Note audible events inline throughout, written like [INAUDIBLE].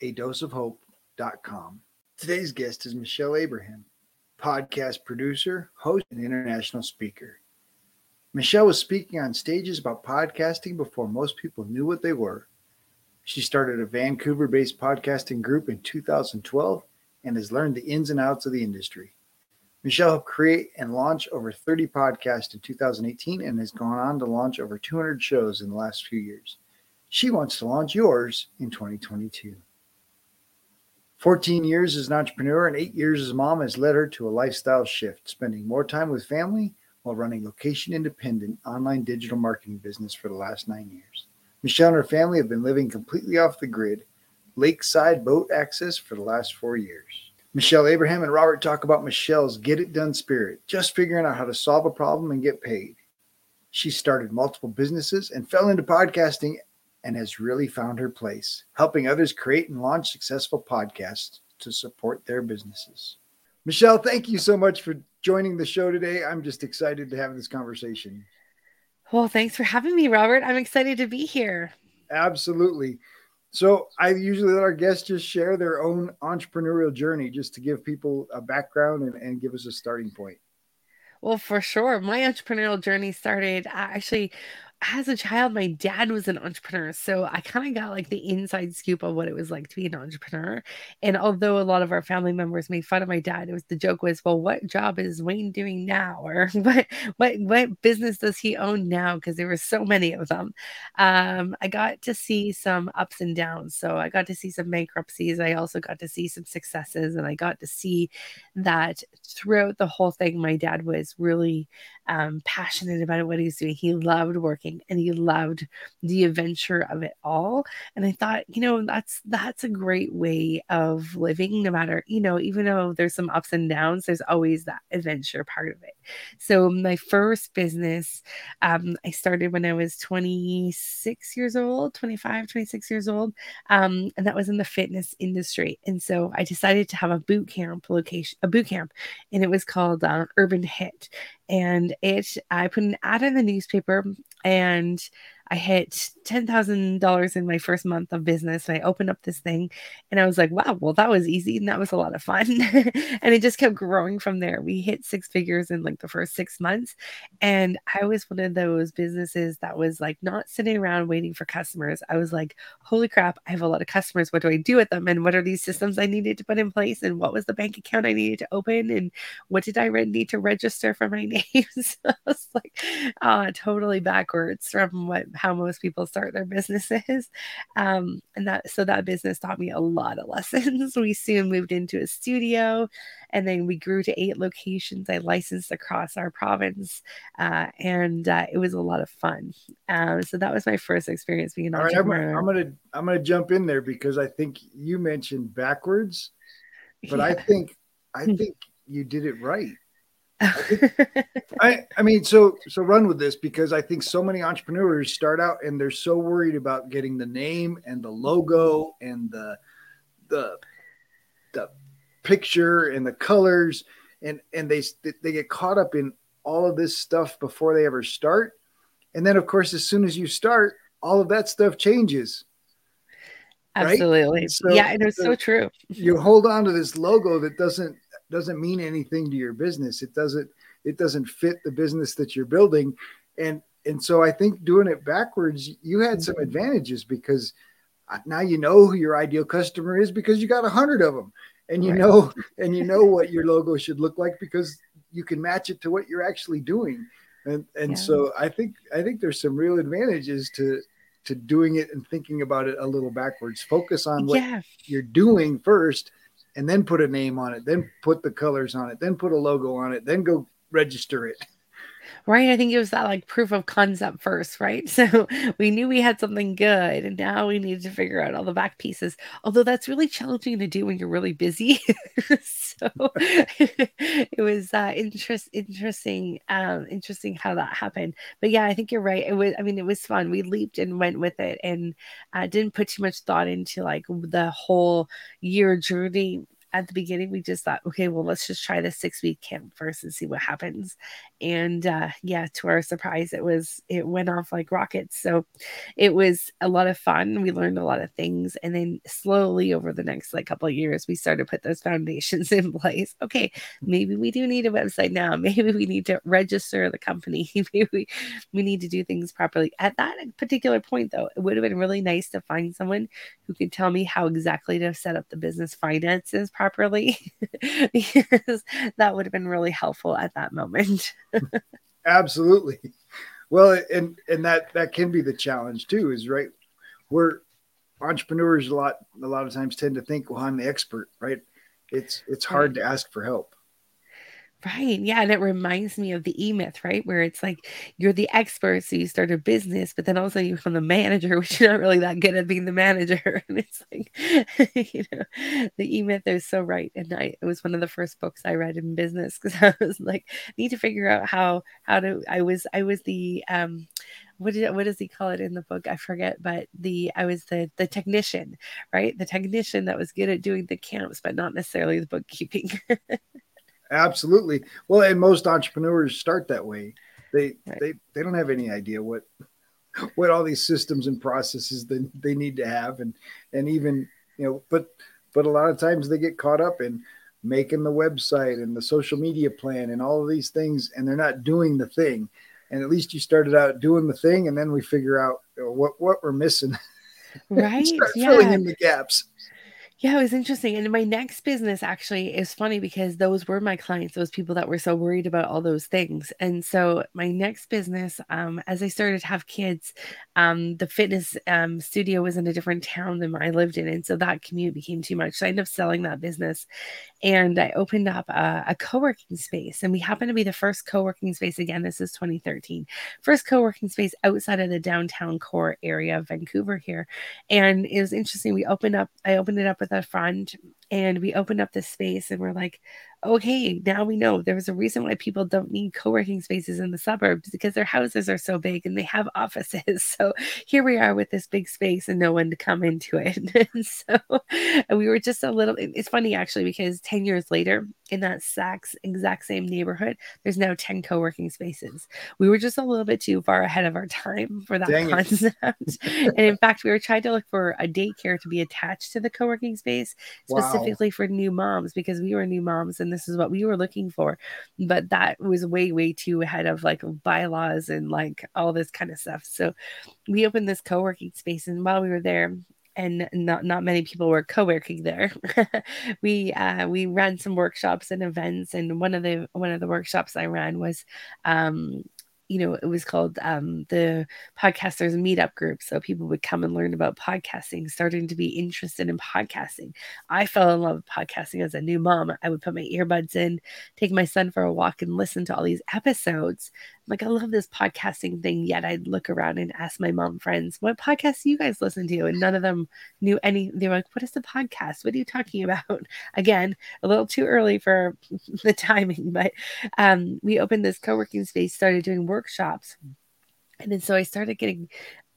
a dose of hope.com. Today's guest is Michelle Abraham, podcast producer, host, and international speaker. Michelle was speaking on stages about podcasting before most people knew what they were. She started a Vancouver based podcasting group in 2012 and has learned the ins and outs of the industry. Michelle helped create and launch over 30 podcasts in 2018 and has gone on to launch over 200 shows in the last few years. She wants to launch yours in 2022. 14 years as an entrepreneur and eight years as a mom has led her to a lifestyle shift, spending more time with family while running location independent online digital marketing business for the last nine years. Michelle and her family have been living completely off the grid, lakeside boat access for the last four years. Michelle Abraham and Robert talk about Michelle's get it done spirit, just figuring out how to solve a problem and get paid. She started multiple businesses and fell into podcasting and has really found her place, helping others create and launch successful podcasts to support their businesses. Michelle, thank you so much for joining the show today. I'm just excited to have this conversation. Well, thanks for having me, Robert. I'm excited to be here. Absolutely. So, I usually let our guests just share their own entrepreneurial journey just to give people a background and, and give us a starting point. Well, for sure. My entrepreneurial journey started uh, actually as a child, my dad was an entrepreneur. So I kind of got like the inside scoop of what it was like to be an entrepreneur. And although a lot of our family members made fun of my dad, it was the joke was, well, what job is Wayne doing now? Or [LAUGHS] what what what business does he own now? Because there were so many of them. Um, I got to see some ups and downs. So I got to see some bankruptcies. I also got to see some successes. And I got to see that throughout the whole thing, my dad was really um, passionate about what he was doing. He loved working and he loved the adventure of it all. And I thought, you know, that's that's a great way of living, no matter, you know, even though there's some ups and downs, there's always that adventure part of it. So my first business, um, I started when I was 26 years old, 25, 26 years old. Um, and that was in the fitness industry. And so I decided to have a boot camp location, a boot camp, and it was called uh, Urban Hit and it I put an ad in the newspaper and I hit $10,000 in my first month of business. And I opened up this thing and I was like, wow, well, that was easy. And that was a lot of fun. [LAUGHS] and it just kept growing from there. We hit six figures in like the first six months. And I was one of those businesses that was like not sitting around waiting for customers. I was like, holy crap, I have a lot of customers. What do I do with them? And what are these systems I needed to put in place? And what was the bank account I needed to open? And what did I re- need to register for my [LAUGHS] name? [LAUGHS] so I was like, uh, totally backwards from what how most people start their businesses. Um, and that so that business taught me a lot of lessons. [LAUGHS] we soon moved into a studio and then we grew to eight locations. I licensed across our province, uh, and uh, it was a lot of fun. Um, so that was my first experience being an All entrepreneur. Right, I'm, I'm gonna I'm gonna jump in there because I think you mentioned backwards, but yeah. I think I [LAUGHS] think you did it right. [LAUGHS] I, I mean, so so run with this because I think so many entrepreneurs start out and they're so worried about getting the name and the logo and the the the picture and the colors and and they they get caught up in all of this stuff before they ever start. And then of course as soon as you start, all of that stuff changes. Absolutely. Right? So, yeah, it is so, so true. You hold on to this logo that doesn't doesn't mean anything to your business. It doesn't it doesn't fit the business that you're building. And and so I think doing it backwards, you had some mm-hmm. advantages because uh, now you know who your ideal customer is because you got a hundred of them and you right. know and you know what your logo should look like because you can match it to what you're actually doing and and yeah. so i think i think there's some real advantages to to doing it and thinking about it a little backwards focus on what yeah. you're doing first and then put a name on it then put the colors on it then put a logo on it then go register it right? I think it was that like proof of concept first, right? [LAUGHS] So we knew we had something good, and now we needed to figure out all the back pieces. Although that's really challenging to do when you're really busy. [LAUGHS] so [LAUGHS] it was uh, interest interesting, um, interesting how that happened. But yeah, I think you're right. It was, I mean, it was fun. We leaped and went with it, and uh, didn't put too much thought into like the whole year journey at the beginning we just thought okay well let's just try this six week camp first and see what happens. And uh yeah to our surprise it was it went off like rockets. So it was a lot of fun. We learned a lot of things. And then slowly over the next like couple of years we started to put those foundations [LAUGHS] in place. Okay maybe we do need a website now. [LAUGHS] Maybe we need to register the company. [LAUGHS] Maybe we, we need to do things properly. At that particular point though it would have been really nice to find someone who could tell me how exactly to set up the business finances properly [LAUGHS] because that would have been really helpful at that moment. [LAUGHS] Absolutely. Well, and and that that can be the challenge too. Is right. We're entrepreneurs a lot a lot of times tend to think, well, I'm the expert, right? It's it's hard to ask for help. Right. Yeah. And it reminds me of the E myth, right? Where it's like you're the expert, so you start a business, but then all of a sudden you become the manager, [LAUGHS] which you're not really that good at being the manager. [LAUGHS] And it's like, [LAUGHS] you know, the E myth is so right. And I, it was one of the first books I read in business because I was like, need to figure out how, how to, I was, I was the, um, what did what does he call it in the book? I forget, but the I was the the technician, right? The technician that was good at doing the camps, but not necessarily the bookkeeping. Absolutely. Well, and most entrepreneurs start that way. They right. they they don't have any idea what what all these systems and processes that they need to have and and even you know but but a lot of times they get caught up in making the website and the social media plan and all of these things and they're not doing the thing and at least you started out doing the thing and then we figure out what what we're missing [LAUGHS] right yeah. filling in the gaps yeah, it was interesting. And my next business actually is funny because those were my clients, those people that were so worried about all those things. And so my next business, um, as I started to have kids, um, the fitness um, studio was in a different town than I lived in. And so that commute became too much. So I ended up selling that business and I opened up a, a co working space. And we happened to be the first co working space again. This is 2013, first co working space outside of the downtown core area of Vancouver here. And it was interesting. We opened up, I opened it up with a friend and we opened up this space and we're like, okay, now we know there's a reason why people don't need co-working spaces in the suburbs because their houses are so big and they have [LAUGHS] offices. So here we are with this big space and no one to come into it. [LAUGHS] and so and we were just a little it's funny actually because 10 years later in that exact exact same neighborhood, there's now 10 co-working spaces. We were just a little bit too far ahead of our time for that Dang concept. [LAUGHS] and in fact, we were trying to look for a daycare to be attached to the co-working space specifically wow. for new moms because we were new moms and and this is what we were looking for. But that was way, way too ahead of like bylaws and like all this kind of stuff. So we opened this co working space, and while we were there, and not not many people were co-working there. [LAUGHS] we uh, we ran some workshops and events, and one of the one of the workshops I ran was um, you know, it was called um, the Podcasters Meetup Group. So people would come and learn about podcasting, starting to be interested in podcasting. I fell in love with podcasting as a new mom. I would put my earbuds in, take my son for a walk, and listen to all these episodes like, I love this podcasting thing. Yet I'd look around and ask my mom friends, what podcasts do you guys listen to? And none of them knew any. They were like, what is the podcast? What are you talking about? [LAUGHS] Again, a little too early for [LAUGHS] the timing, but um, we opened this co working space, started doing workshops. And then so I started getting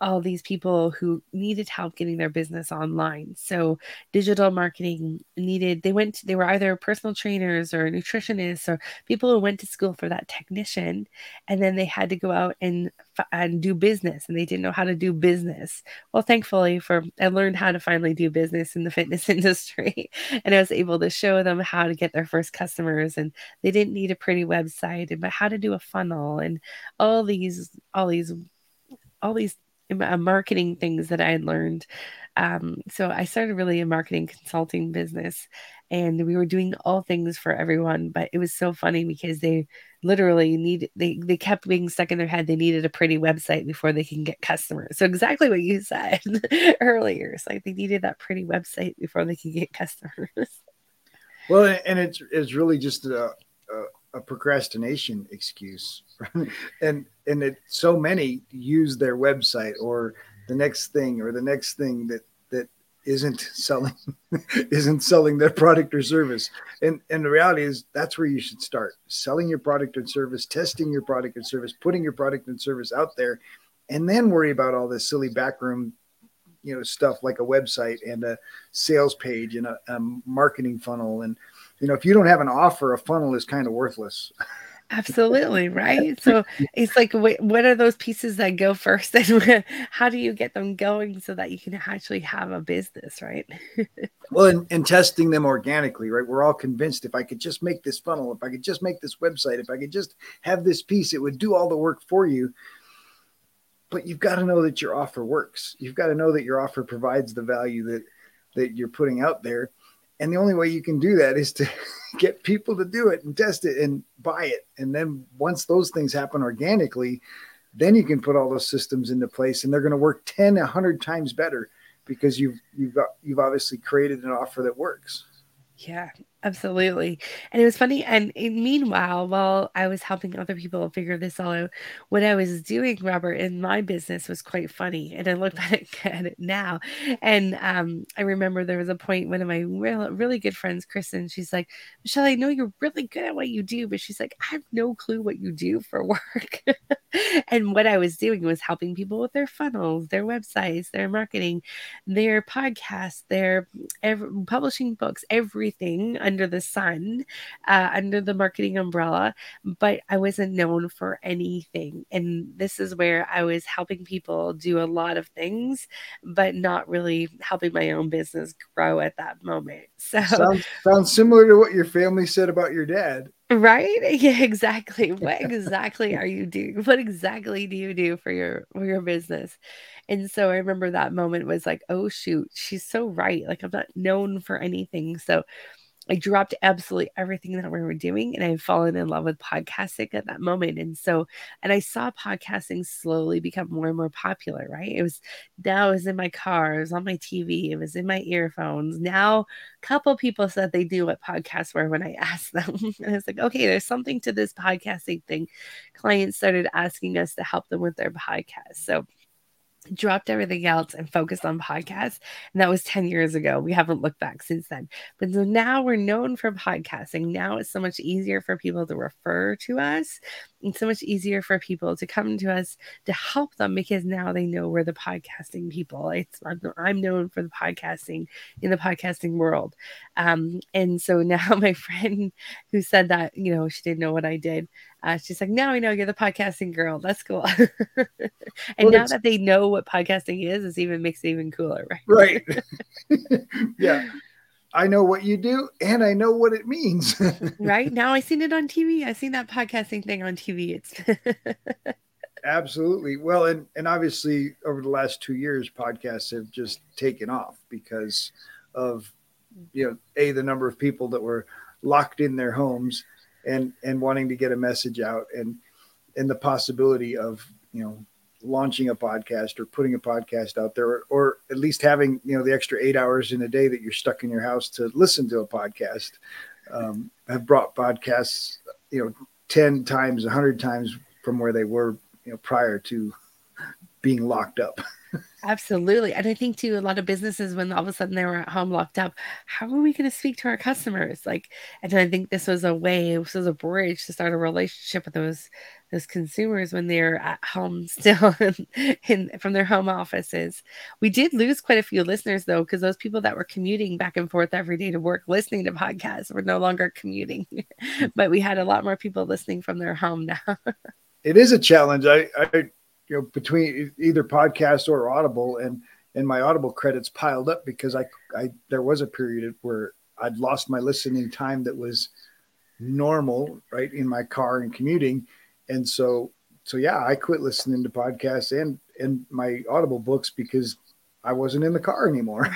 all these people who needed help getting their business online. So digital marketing needed they went they were either personal trainers or nutritionists or people who went to school for that technician and then they had to go out and and do business and they didn't know how to do business. Well, thankfully for I learned how to finally do business in the [LAUGHS] fitness industry and I was able to show them how to get their first customers and they didn't need a pretty website but how to do a funnel and all these all these all these marketing things that I had learned. Um, so I started really a marketing consulting business and we were doing all things for everyone but it was so funny because they literally need they they kept being stuck in their head. They needed a pretty website before they can get customers. So exactly what you said [LAUGHS] earlier. It's like they needed that pretty website before they can get customers. Well and it's it's really just a, a, a procrastination excuse [LAUGHS] and and it so many use their website or the next thing or the next thing that that isn't selling [LAUGHS] isn't selling their product or service. And and the reality is that's where you should start selling your product and service testing your product and service putting your product and service out there and then worry about all this silly backroom you know stuff like a website and a sales page and a, a marketing funnel and you know if you don't have an offer a funnel is kind of worthless Absolutely, right? So it's like, what are those pieces that go first? [LAUGHS] And how do you get them going so that you can actually have a business, right? [LAUGHS] well, and, and testing them organically, right? We're all convinced if I could just make this funnel, if I could just make this website, if I could just have this piece, it would do all the work for you. But you've got to know that your offer works. You've got to know that your offer provides the value that that you're putting out there and the only way you can do that is to [LAUGHS] get people to do it and test it and buy it. And then once those things happen organically, then you can put all those systems into place and they're going to work 10, 100 times better because you've, you've you've obviously created an offer that works. Yeah, absolutely. And it was funny. And meanwhile, while I was helping other people figure this all out, what I was doing, Robert, in my business was quite funny. And I look [LAUGHS] back at it now. And um, I remember there was a point, one of my real, really good friends, Kristen, she's like, Michelle, I know you're really good at what you do, but she's like, I have no clue what you do for [LAUGHS] work. and what I was doing was helping people with their funnels, their websites, their marketing, their podcasts, their every, publishing books, everything under the sun, uh, under the marketing umbrella. But I wasn't known for anything. And this is where I was helping people do a lot of things, but not really helping my own business grow at that moment. [LAUGHS] So sounds, sounds similar to what your family said about your dad. Right? [LAUGHS] Yeah, exactly. [LAUGHS] What exactly are you doing? What exactly do you do for your for your business? And so I remember that moment was like, oh shoot, she's so right. Like I'm not known for anything. So I dropped absolutely everything that we were doing and I've fallen in love with podcasting at that moment. And so, and I saw podcasting slowly become more and more popular, right? It was now it was in my car, it was on my TV, it was in my earphones. Now, a couple people said they knew what podcasts were when I [LAUGHS] asked them. and it's like, okay, there's something to this podcasting thing. Clients started asking us to help them with their podcast. So dropped everything else and focused on podcasts. And that was 10 years ago. We haven't looked back since then. But so now we're known for podcasting. Now it's so much easier for people to refer to us it's so much easier for people to come to us to help them because now they know we're the podcasting people. It's I'm known for the podcasting in the podcasting world, um, and so [LAUGHS] now my friend who said that you know she didn't know what I did, uh, she's like, now I know you're the podcasting girl. That's cool. [LAUGHS] and well, now that they know what podcasting is, it even makes it even cooler, right? Right. [LAUGHS] yeah. I know what you do and I know what it means. [LAUGHS] right now, I seen it on TV. I seen that podcasting thing on TV. It's [LAUGHS] absolutely well, and and obviously over the last two years, podcasts have just taken off because of you know a the number of people that were locked in their homes and and wanting to get a message out and and the possibility of you know launching a podcast or putting a podcast out there or, or, at least having you know the extra eight hours in a day that you're stuck in your house to listen to a podcast um, have brought podcasts you know 10 times 100 times from where they were you know prior to being locked up [LAUGHS] Absolutely. And I think too, a lot of businesses, when all of a sudden they were at home locked up, how are we going to speak to our customers? Like, and I think this was a way, this was a bridge to start a relationship with those those consumers when they're at home [LAUGHS] still in, in from their home offices. We did lose quite a few listeners though, because those people that were commuting back and forth every day to work listening to podcasts were no longer commuting. Hmm. [LAUGHS] but we had a lot more people listening from their home now. [LAUGHS] it is a challenge. I, I you know between either podcast or audible and and my audible credits piled up because i i there was a period where i'd lost my listening time that was normal right in my car and commuting and so so yeah i quit listening to podcasts and and my audible books because I wasn't in the car anymore.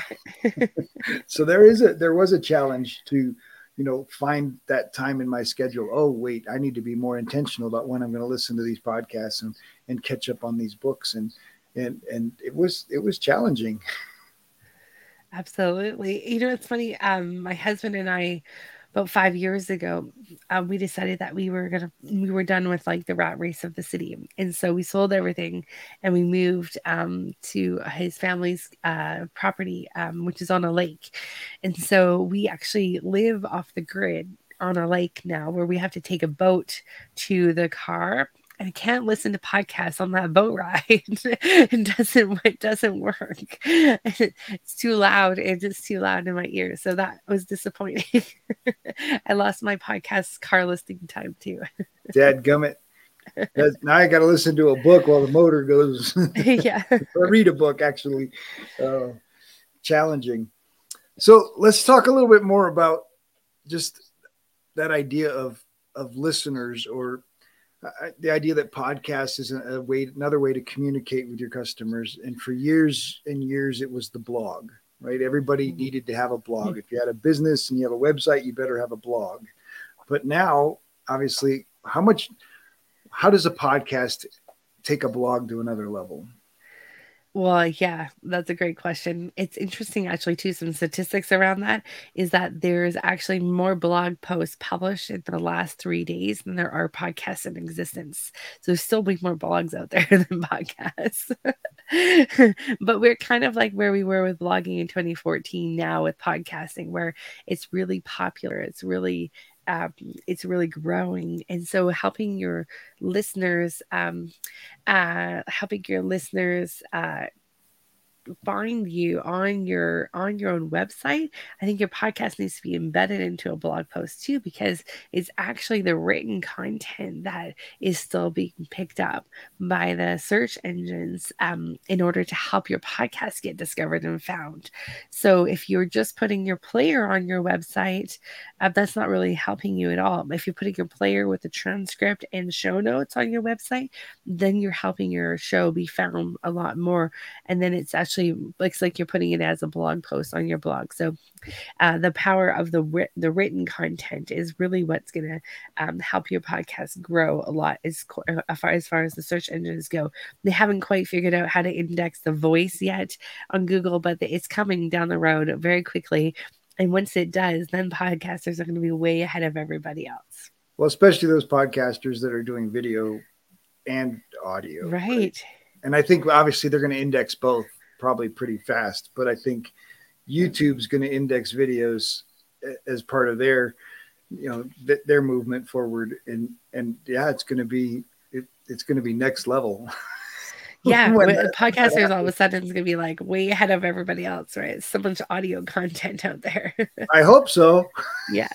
[LAUGHS] [LAUGHS] so there is a there was a challenge to you know find that time in my schedule. Oh wait i need to be more intentional about when i'm going to listen to these podcasts and and catch up on these books. And and and it was it was challenging. Absolutely. You know it's funny um my husband and i about five years ago, um, we decided that we were gonna we were done with like the rat race of the city, and so we sold everything and we moved um, to his family's uh, property, um, which is on a lake, and so we actually live off the grid on a lake now, where we have to take a boat to the car I can't listen to podcasts on that boat ride. [LAUGHS] it doesn't it doesn't work. [LAUGHS] It's too loud. It's just too loud in my ears. So that was disappointing. [LAUGHS] I lost my podcast car listening time too. Dad gummit. Now I got to listen to a book while the motor goes. yeah. or read a book actually. Uh, challenging. So let's talk a little bit more about just that idea of of listeners or the idea that podcast is a way, another way to communicate with your customers. And for years and years, it was the blog, right? Everybody mm-hmm. needed to have a blog. Mm-hmm. If you had a business and you have a website, you better have a blog. But now, obviously, how much, how does a podcast take a blog to another level? Well, yeah, that's a great question. It's interesting, actually, too. Some statistics around that is that there's actually more blog posts published in the last three days than there are podcasts in existence. So there's still way more blogs out [LAUGHS] there than podcasts. [LAUGHS] but we're kind of like where we were with blogging in 2014 now with podcasting, where it's really popular. It's really um, it's really growing. And so helping your listeners um, uh, helping your listeners uh, find you on your on your own website. I think your podcast needs to be embedded into a blog post too because it's actually the written content that is still being picked up by the search engines um, in order to help your podcast get discovered and found. So if you're just putting your player on your website uh, that's not really helping you at all. If you're putting your player with the transcript and show notes on your website then you're helping your show be found a lot more. And then it's actually actually looks like you're putting it as a blog post on your blog. So uh, the power of the the written content is really what's going to um, help your podcast grow a lot. As uh, far as far as the search engines go, they haven't quite figured out how to index the voice yet on Google, but it's coming down the road very quickly. And once it does, then podcasters are going to be way ahead of everybody else. Well, especially those podcasters that are doing video and audio. Right. right? And I think obviously they're going to index both probably pretty fast. But I think YouTube's going to index videos as part of their, you know, th- their movement forward. And and yeah, it's going to be it, it's going to be next level. [LAUGHS] yeah [LAUGHS] the podcasters [LAUGHS] all of a sudden is going to be like way ahead of everybody else right? So much audio content out there. [LAUGHS] I hope so. Yeah.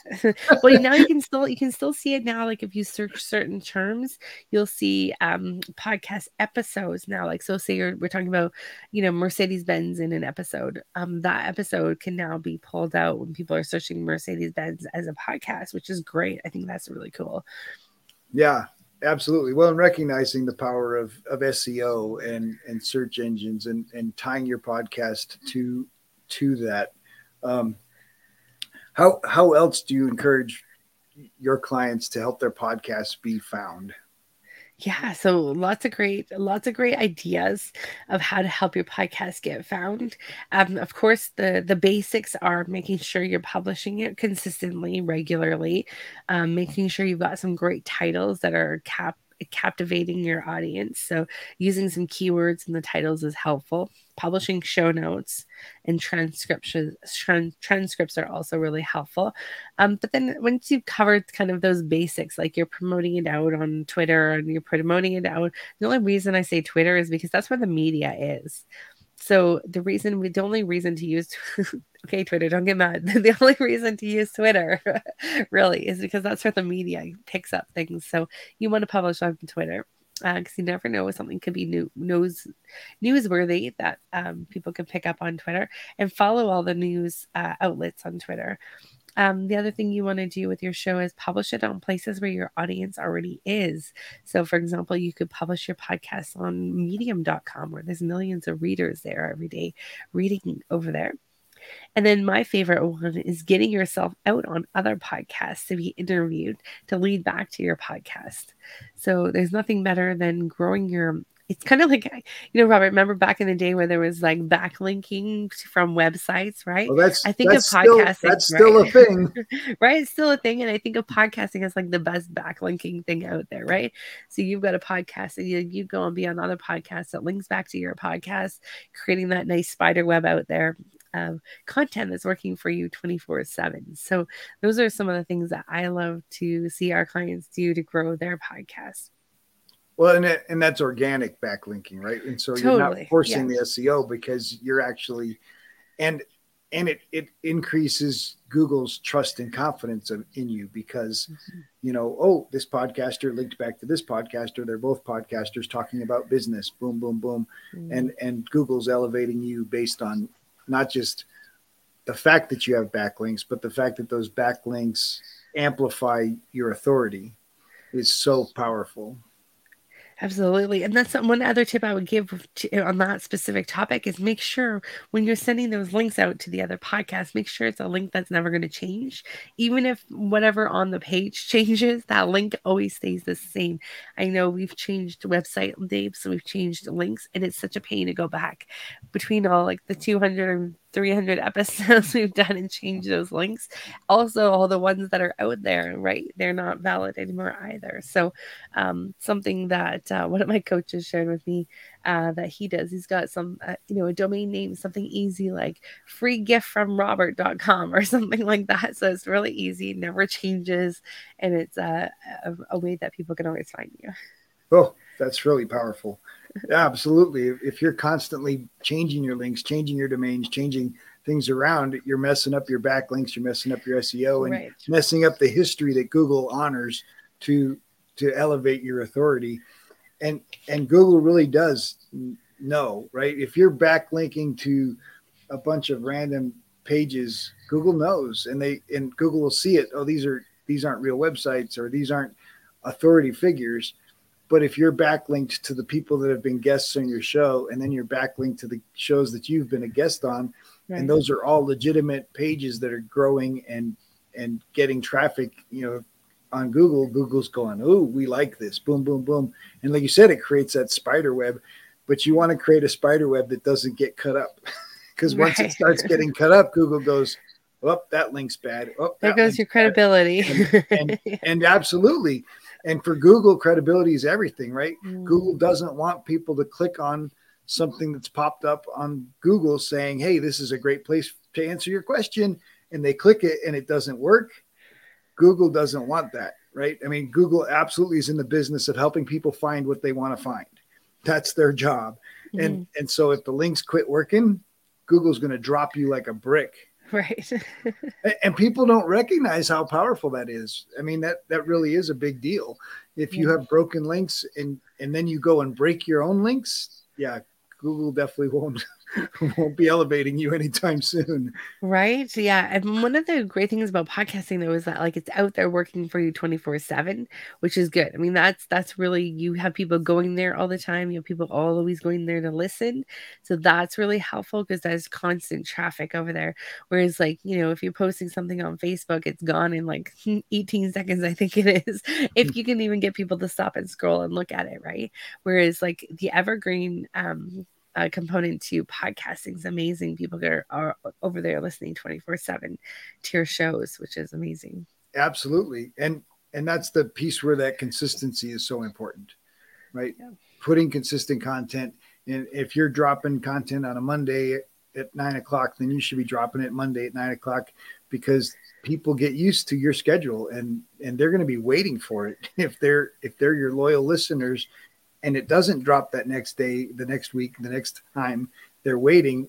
Well now you can still you can still see it now like if you search certain terms you'll see um podcast episodes now. Like so say you're, we're talking about you know mercedes-benz in an episode um that episode can now be pulled out when people are searching mercedes-benz as a podcast which is great. I think that's really cool. Yeah Absolutely. Well, and recognizing the power of, of SEO and, and search engines and, and tying your podcast to to that. Um, how how else do you encourage your clients to help their podcasts be found? Yeah, so lots of great, lots of great ideas of how to help your podcast get found. Um, of course, the the basics are making sure you're publishing it consistently, regularly, um, making sure you've got some great titles that are cap captivating your audience. So using some keywords in the titles is helpful. Publishing show notes and transcriptions transcripts are also really helpful. Um, but then once you've covered kind of those basics, like you're promoting it out on Twitter and you're promoting it out, the only reason I say Twitter is because that's where the media is. So the reason we the only reason to use [LAUGHS] okay Twitter don't get mad [LAUGHS] the only reason to use Twitter [LAUGHS] really is because that's where the media picks up things. So you want to publish on Twitter because uh, you never know if something could be new news newsworthy that um, people can pick up on Twitter and follow all the news uh, outlets on Twitter. Um, the other thing you want to do with your show is publish it on places where your audience already is. So, for example, you could publish your podcast on medium.com where there's millions of readers there every day reading over there. And then my favorite one is getting yourself out on other podcasts to be interviewed to lead back to your podcast. So there's nothing better than growing your it's kind of like you know robert remember back in the day where there was like backlinking from websites right? Well, that's i think that's of podcasting still, that's still right? a thing. [LAUGHS] Right it's still a thing and i think of podcasting as like the best backlinking thing out there right? So you've got a podcast and you, you go and be on other podcasts that links back to your podcast creating that nice spider web out there of content that's working for you 24 7 so those are some of the things that i love to see our clients do to grow their podcast well, and it, and that's organic backlinking, right? And so totally. you're not forcing yeah. the SEO because you're actually, and and it it increases Google's trust and confidence of, in you because mm-hmm. you know, oh, this podcaster linked back to this podcaster. They're both podcasters talking about business. Boom, boom, boom, mm-hmm. and and Google's elevating you based on not just the fact that you have backlinks, but the fact that those backlinks amplify your authority is so powerful. Absolutely. And that's one other tip I would give to, on that specific topic is make sure when you're sending those links out to the other podcasts, make sure it's a link that's never going to change. Even if whatever on the page [LAUGHS] changes, that link always stays the same. I know we've changed website names, so we've changed links, and it's such a pain to go back between all like the 200 300 episodes [LAUGHS] we've done and change those links. Also, all the ones that are out there, right? They're not valid anymore either. So, um, something that uh, one of my coaches shared with me uh, that he does, he's got some, uh, you know, a domain name, something easy like free gift from robert.com or [LAUGHS] something like that. So, it's really easy, never changes, and it's uh, a, a way that people can always find you. Oh, that's really powerful yeah, absolutely. If you're constantly changing your links, changing your domains, changing things around, you're messing up your backlinks, you're messing up your SEO, and right. messing up the history that Google honors to to elevate your authority. And and Google really does know, right? If you're backlinking to a bunch of random pages, Google knows, and they and Google will see it. Oh, these are these aren't real websites, or these aren't authority figures but if you're backlinked to the people that have been guests on your show, and then you're backlinked to the shows that you've been a guest on, right. and those are all legitimate pages that are growing and and getting traffic, you know, on Google, Google's going, oh, we like this, boom, boom, boom, and like you said, it creates that spider web. But you want to create a spider web that doesn't get cut up, [LAUGHS] because once right. it starts getting cut up, Google goes, oh, that link's bad. Oh, there goes your credibility. And, and, [LAUGHS] and, absolutely, and for Google, credibility is everything, right? Mm. Google doesn't want people to click on something that's popped up on Google saying, hey, this is a great place to answer your question. And they click it and it doesn't work. Google doesn't want that, right? I mean, Google absolutely is in the business of helping people find what they want to find. That's their job. Mm. And and so if the links quit working, Google's going to drop you like a brick [LAUGHS] right. [LAUGHS] And people don't recognize how powerful that is. I mean that that really is a big deal. If you have broken links and and then you go and break your own links yeah google definitely won't [LAUGHS] [LAUGHS] won't be elevating you anytime soon. Right. Yeah. And one of the great things about podcasting though is that like it's out there working for you 24-7, which is good. I mean, that's that's really you have people going there all the time. You have people always going there to listen. So that's really helpful because there's constant traffic over there. Whereas like, you know, if you're posting something on Facebook, it's gone in like [LAUGHS] 18 seconds, I think it is. [LAUGHS] If hmm. you can even get people to stop and scroll and look at it, right? Whereas like the evergreen um uh, component to podcasting is amazing. People are, are over there listening 24 7 to your shows, which is amazing. Absolutely. And and that's the piece where that consistency is so important, right? Yeah. Putting consistent content. And if you're dropping content on a Monday at nine o'clock, then you should be dropping it Monday at nine o'clock because people get used to your schedule and and they're going to be waiting for it [LAUGHS] if they're if they're your loyal listeners and it doesn't drop that next day, the next week, the next time they're waiting,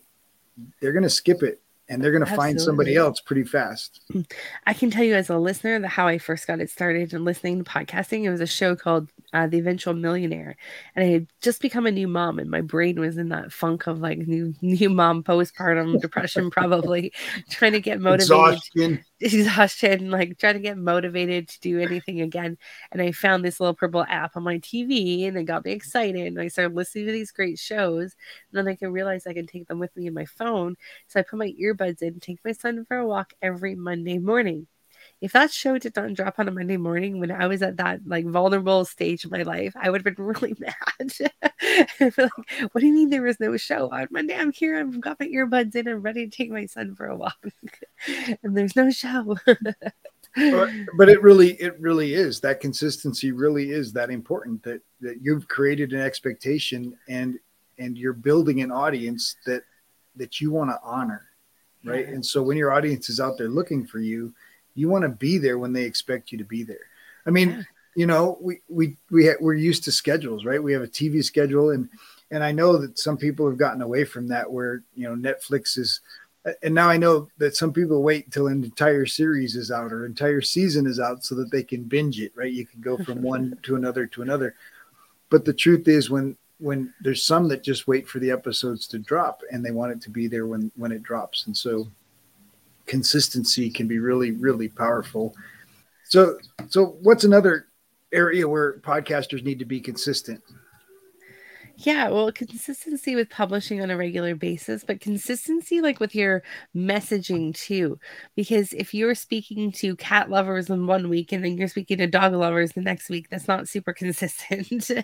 they're going to skip it and they're going to find somebody else pretty fast. [CLEARS THROAT] I can tell you as a listener that how I first got it started and listening to podcasting. It was a show called uh, The Eventual Millionaire, and I had just become a new mom, and my brain was in that funk of like new [LAUGHS] new mom postpartum depression, probably [LAUGHS] trying to get motivated, exhaustion, [LAUGHS] exhaustion, like trying to get motivated to do anything again. And I found this little purple app on my TV, and it got me excited. And I started listening to these great shows, and then I can realize I can take them with me in my phone. So I put my earbuds in, take my son for a walk every Monday morning if that show did not drop on a Monday morning when I was at that like vulnerable stage of my life, I would have been [LAUGHS] really mad. [LAUGHS] like, what do you mean there was no show on Monday? I'm here. I've got my earbuds in. I'm ready to take my son for a walk, [LAUGHS] and there's no show. but, it really, it really is that consistency. Really is that important that that you've created an expectation and and you're building an audience that that you want to honor, right? Yeah. And so when your audience is out there looking for you you want to be there when they expect you to be there. I mean, yeah. you know, we we we ha- we're used to schedules, right? We have a TV schedule, and and I know that some people have gotten away from that, where you know Netflix is. And now I know that some people wait until an entire series is out or entire season is out so that they can binge it, right? You can go from [LAUGHS] one to another to another. But the truth is, when when there's some that just wait for the episodes to drop and they want it to be there when when it drops, and so consistency can be really, really powerful. So, so what's another area where podcasters need to be consistent? Yeah, well, consistency with publishing on a regular basis, but consistency like with your messaging too. Because if you're speaking to cat lovers in one week and then you're speaking to dog lovers the next week, that's not super [LAUGHS] consistent. so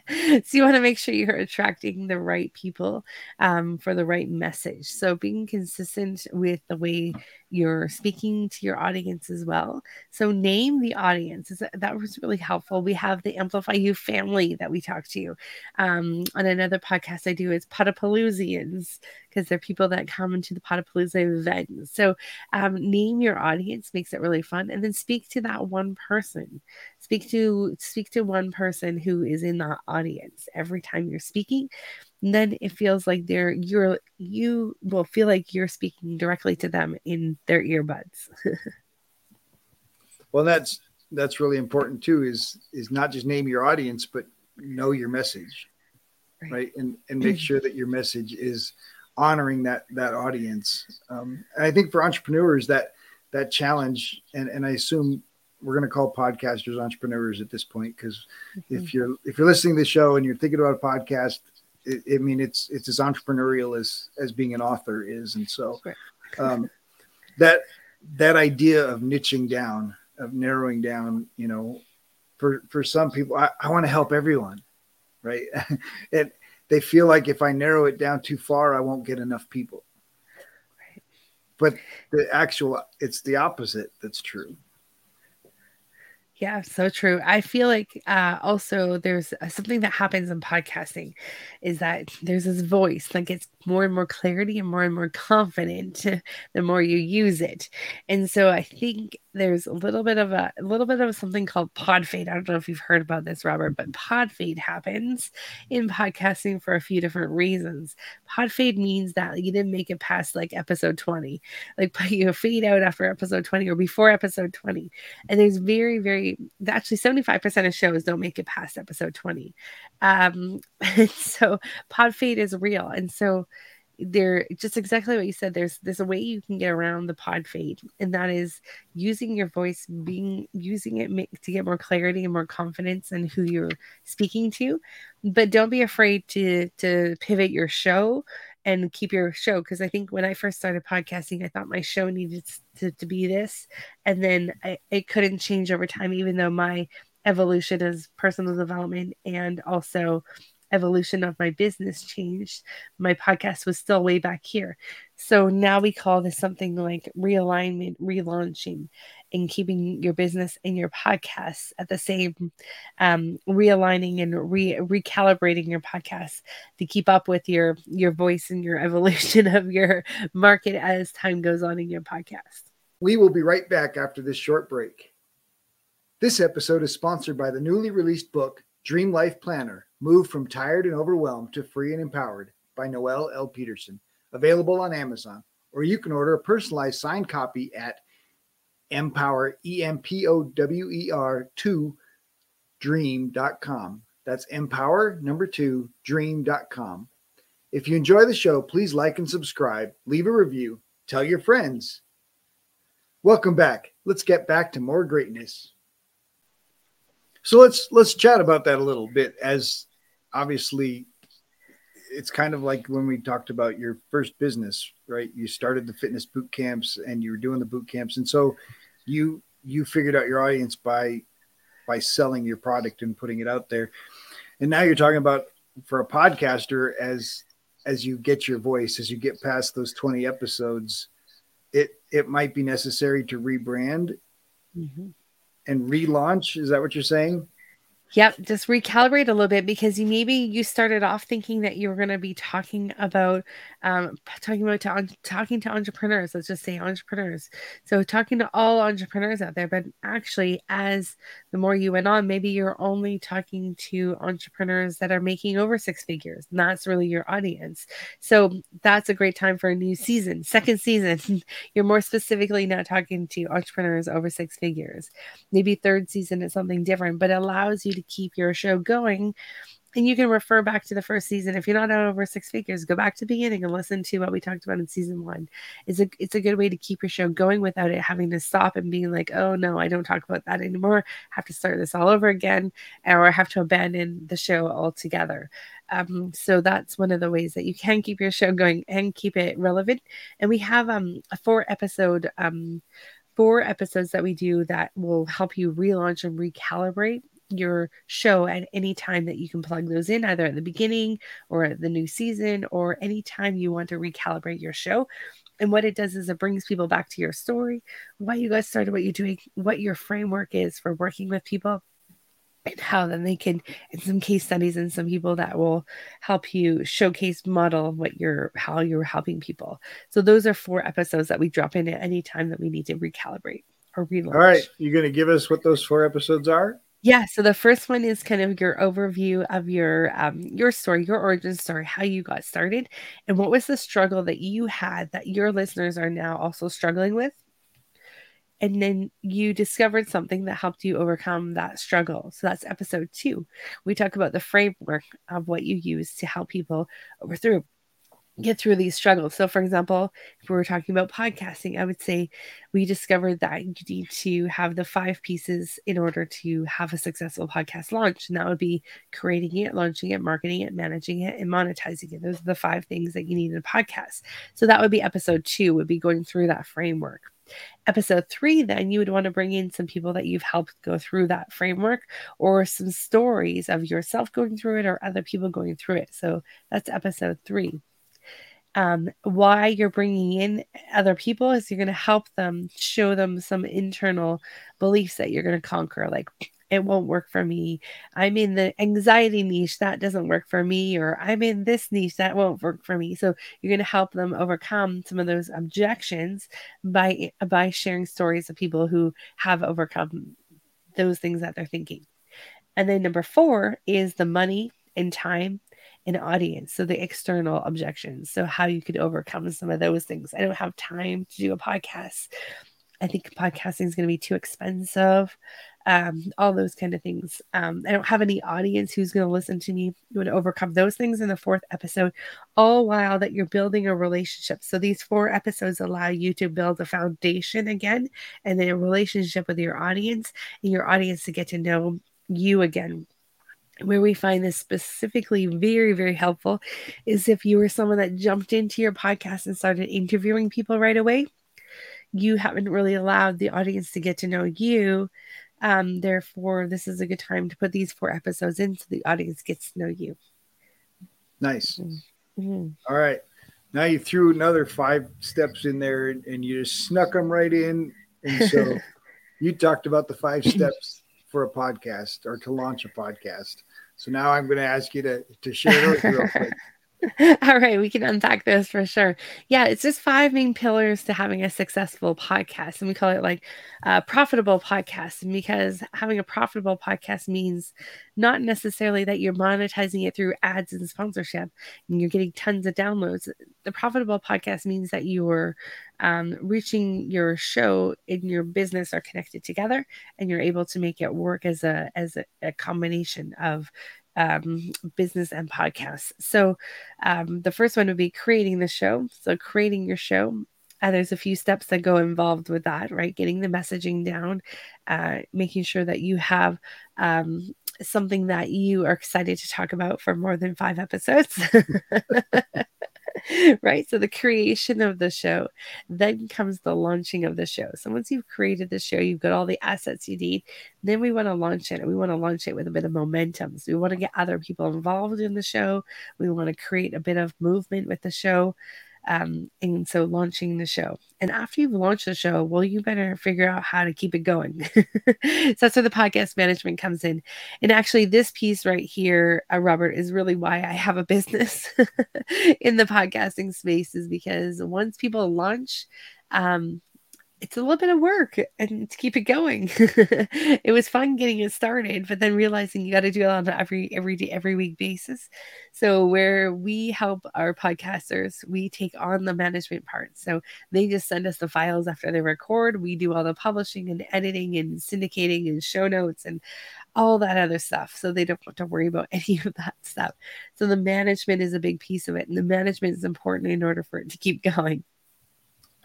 you want to make sure you're attracting the right people um, for the right message. So being consistent with the way you're speaking to your audience as well. So name the audience. That was really helpful. We have the Amplify You family that we talk to. Um, on another podcast I do is Podapaloozians because they're people that come into the Podapalooza event. So um, name your audience makes it really fun, and then speak to that one person. Speak to speak to one person who is in that audience every time you're speaking then it feels like they're you're you will feel like you're speaking directly to them in their earbuds [LAUGHS] well that's that's really important too is is not just name your audience but know your message right, right? and and make sure that your message is honoring that that audience. Um, and i think for entrepreneurs that that challenge and and i assume we're going to call podcasters entrepreneurs at this point because mm-hmm. if you're if you're listening to the show and you're thinking about a podcast it, I mean, it's it's as entrepreneurial as as being an author is, and so [LAUGHS] um, that that idea of niching down, of narrowing down, you know, for for some people, I, I want to help everyone, right? [LAUGHS] and they feel like if I narrow it down too far, I won't get enough people. Right. But the actual, it's the opposite that's true. Yeah, so true. I feel like uh, also there's uh, something that happens in podcasting is that there's this voice that gets more and more clarity and more and more confident [LAUGHS] the more you use it. And so I think there's a little bit of a, a little bit of something called pod fade. I don't know if you've heard about this, Robert, but pod fade happens in podcasting for a few different reasons. Pod fade means that you didn't make it past like episode 20, like [LAUGHS] you fade out after episode 20 or before episode 20. And there's very, very actually 75% of shows don't make it past episode 20. Um, [LAUGHS] so pod fade is real. And so there just exactly what you said there's there's a way you can get around the pod fade and that is using your voice being using it to get more clarity and more confidence in who you're speaking to. But don't be afraid to to pivot your show and keep your show because i think when i first started podcasting i thought my show needed to, to be this and then I, it couldn't change over time even though my evolution as personal development and also evolution of my business changed, my podcast was still way back here. So now we call this something like realignment, relaunching, and keeping your business and your podcast at the same, um, realigning and re- recalibrating your podcast to keep up with your your voice and your [LAUGHS] evolution of your market as time goes on in your podcast. We will be right back after this short break. This episode is sponsored by the newly released book Dream Life Planner Move from Tired and Overwhelmed to Free and Empowered by Noel L. Peterson, available on Amazon, or you can order a personalized signed copy at empower, E M P O W E R 2 dream.com. That's empower number two dream.com. If you enjoy the show, please like and subscribe, leave a review, tell your friends. Welcome back. Let's get back to more greatness. So let's let's chat about that a little bit as obviously it's kind of like when we talked about your first business, right? You started the fitness boot camps and you were doing the boot camps and so you you figured out your audience by by selling your product and putting it out there. And now you're talking about for a podcaster as as you get your voice, as you get past those 20 episodes, it it might be necessary to rebrand mm-hmm. and relaunch. Is that what you're saying? Yep, just recalibrate a little bit because you maybe you started off thinking that you were going to be talking about um, talking about to, talking to entrepreneurs. Let's just say entrepreneurs. So talking to all entrepreneurs out there, but actually, as the more you went on, maybe you're only talking to entrepreneurs that are making over six figures, and that's really your audience. So that's a great time for a new season, second season. [LAUGHS] you're more specifically now talking to entrepreneurs over six figures. Maybe third season is something different, but allows you to keep your show going. And you can refer back to the first season. If you're not at over six figures, go back to the beginning and listen to what we talked about in season one. It's a it's a good way to keep your show going without it having to stop and being like, oh no, I don't talk about that anymore. Have to start this all over again, or have to abandon the show altogether. Um, so that's one of the ways that you can keep your show going and keep it relevant. And we have um, a four episode um, four episodes that we do that will help you relaunch and recalibrate your show at any time that you can plug those in, either at the beginning or at the new season or anytime you want to recalibrate your show. And what it does is it brings people back to your story, why you guys started what you're doing, what your framework is for working with people, and how then they can, and some case studies and some people that will help you showcase model what you're how you're helping people. So those are four episodes that we drop in at any time that we need to recalibrate or relaunch. All right, you're going to give us what those four episodes are. Yeah, so the first one is kind of your overview of your um your story, your origin story, how you got started, and what was the struggle that you had that your listeners are now also struggling with. And then you discovered something that helped you overcome that struggle. So that's episode two. We talk about the framework of what you use to help people overthrough get through these struggles. So, for example, if we were talking about podcasting, I would say we discovered that you need to have the five pieces in order to have a successful podcast launch. And that would be creating it, launching it, marketing it, managing it, and monetizing it. Those are the five things that you need in a podcast. So, that would be episode two, would be going through that framework. Episode three, then you would want to bring in some people that you've helped go through that framework or some stories of yourself going through it or other people going through it. So that's episode three um, why you're bringing in other people is you're going to help them show them some internal beliefs that you're going to conquer like it won't work for me. I'm in the anxiety niche that doesn't work for me or i'm in this niche that won't work for me. So you're going to help them overcome some of those objections by by sharing stories of people who have overcome those things that they're thinking. And then number four is the money and time an audience. So the external objections. So how you could overcome some of those things. I don't have time to do a podcast. I think podcasting is going to be too expensive. Um, all those kind of things. Um, I don't have any audience who's going to listen to me. You want to overcome those things in the fourth episode, all while that you're building a relationship. So these four episodes allow you to build a foundation again and then a relationship with your audience and your audience to get to know you again where we find this specifically very, very helpful is if you were someone that jumped into your podcast and started interviewing people right away, you haven't really allowed the audience to get to know you. Um, therefore, this is a good time to put these four episodes in so the audience gets to know you. Nice. Mm-hmm. All right. Now you threw another five steps in there and, and you just snuck them right in. And so [LAUGHS] you talked about the five steps for a podcast or to launch a podcast. So now I'm going to ask you to, to share those real [LAUGHS] quick. All right, we can unpack this for sure. Yeah, it's just five main pillars to having a successful podcast, and we call it like a profitable podcast. because having a profitable podcast means not necessarily that you're monetizing it through ads and sponsorship, and you're getting tons of downloads. The profitable podcast means that you're um, reaching your show and your business are connected together, and you're able to make it work as a as a, a combination of um, business and podcasts. So, um, the first one would be creating the show. So, creating your show. Uh, there's a few steps that go involved with that, right? Getting the messaging down, uh, making sure that you have um, something that you are excited to talk about for more than five episodes. [LAUGHS] [LAUGHS] right? So the creation of the show, then comes the launching of the show. So once you've created the show, you've got all the assets you need. Then we want to launch it. We want to launch it with a bit of momentum. So we want to get other people involved in the show. We want to create a bit of movement with the show. Um, and so launching the show. And after you've launched the show, well, you better figure out how to keep it going. [LAUGHS] so that's where the podcast management comes in. And actually, this piece right here, uh, Robert, is really why I have a business [LAUGHS] in the podcasting space, is because once people launch, um, it's a little bit of work and to keep it going. [LAUGHS] it was fun getting it started, but then realizing you got to do it on every every day, every week basis. So where we help our podcasters, we take on the management part. So they just send us the files after they record. We do all the publishing and editing and syndicating and show notes and all that other stuff. So they don't have to worry about [LAUGHS] any of that stuff. So the management is a big piece of it. And the management is important in order for it to keep [LAUGHS] going.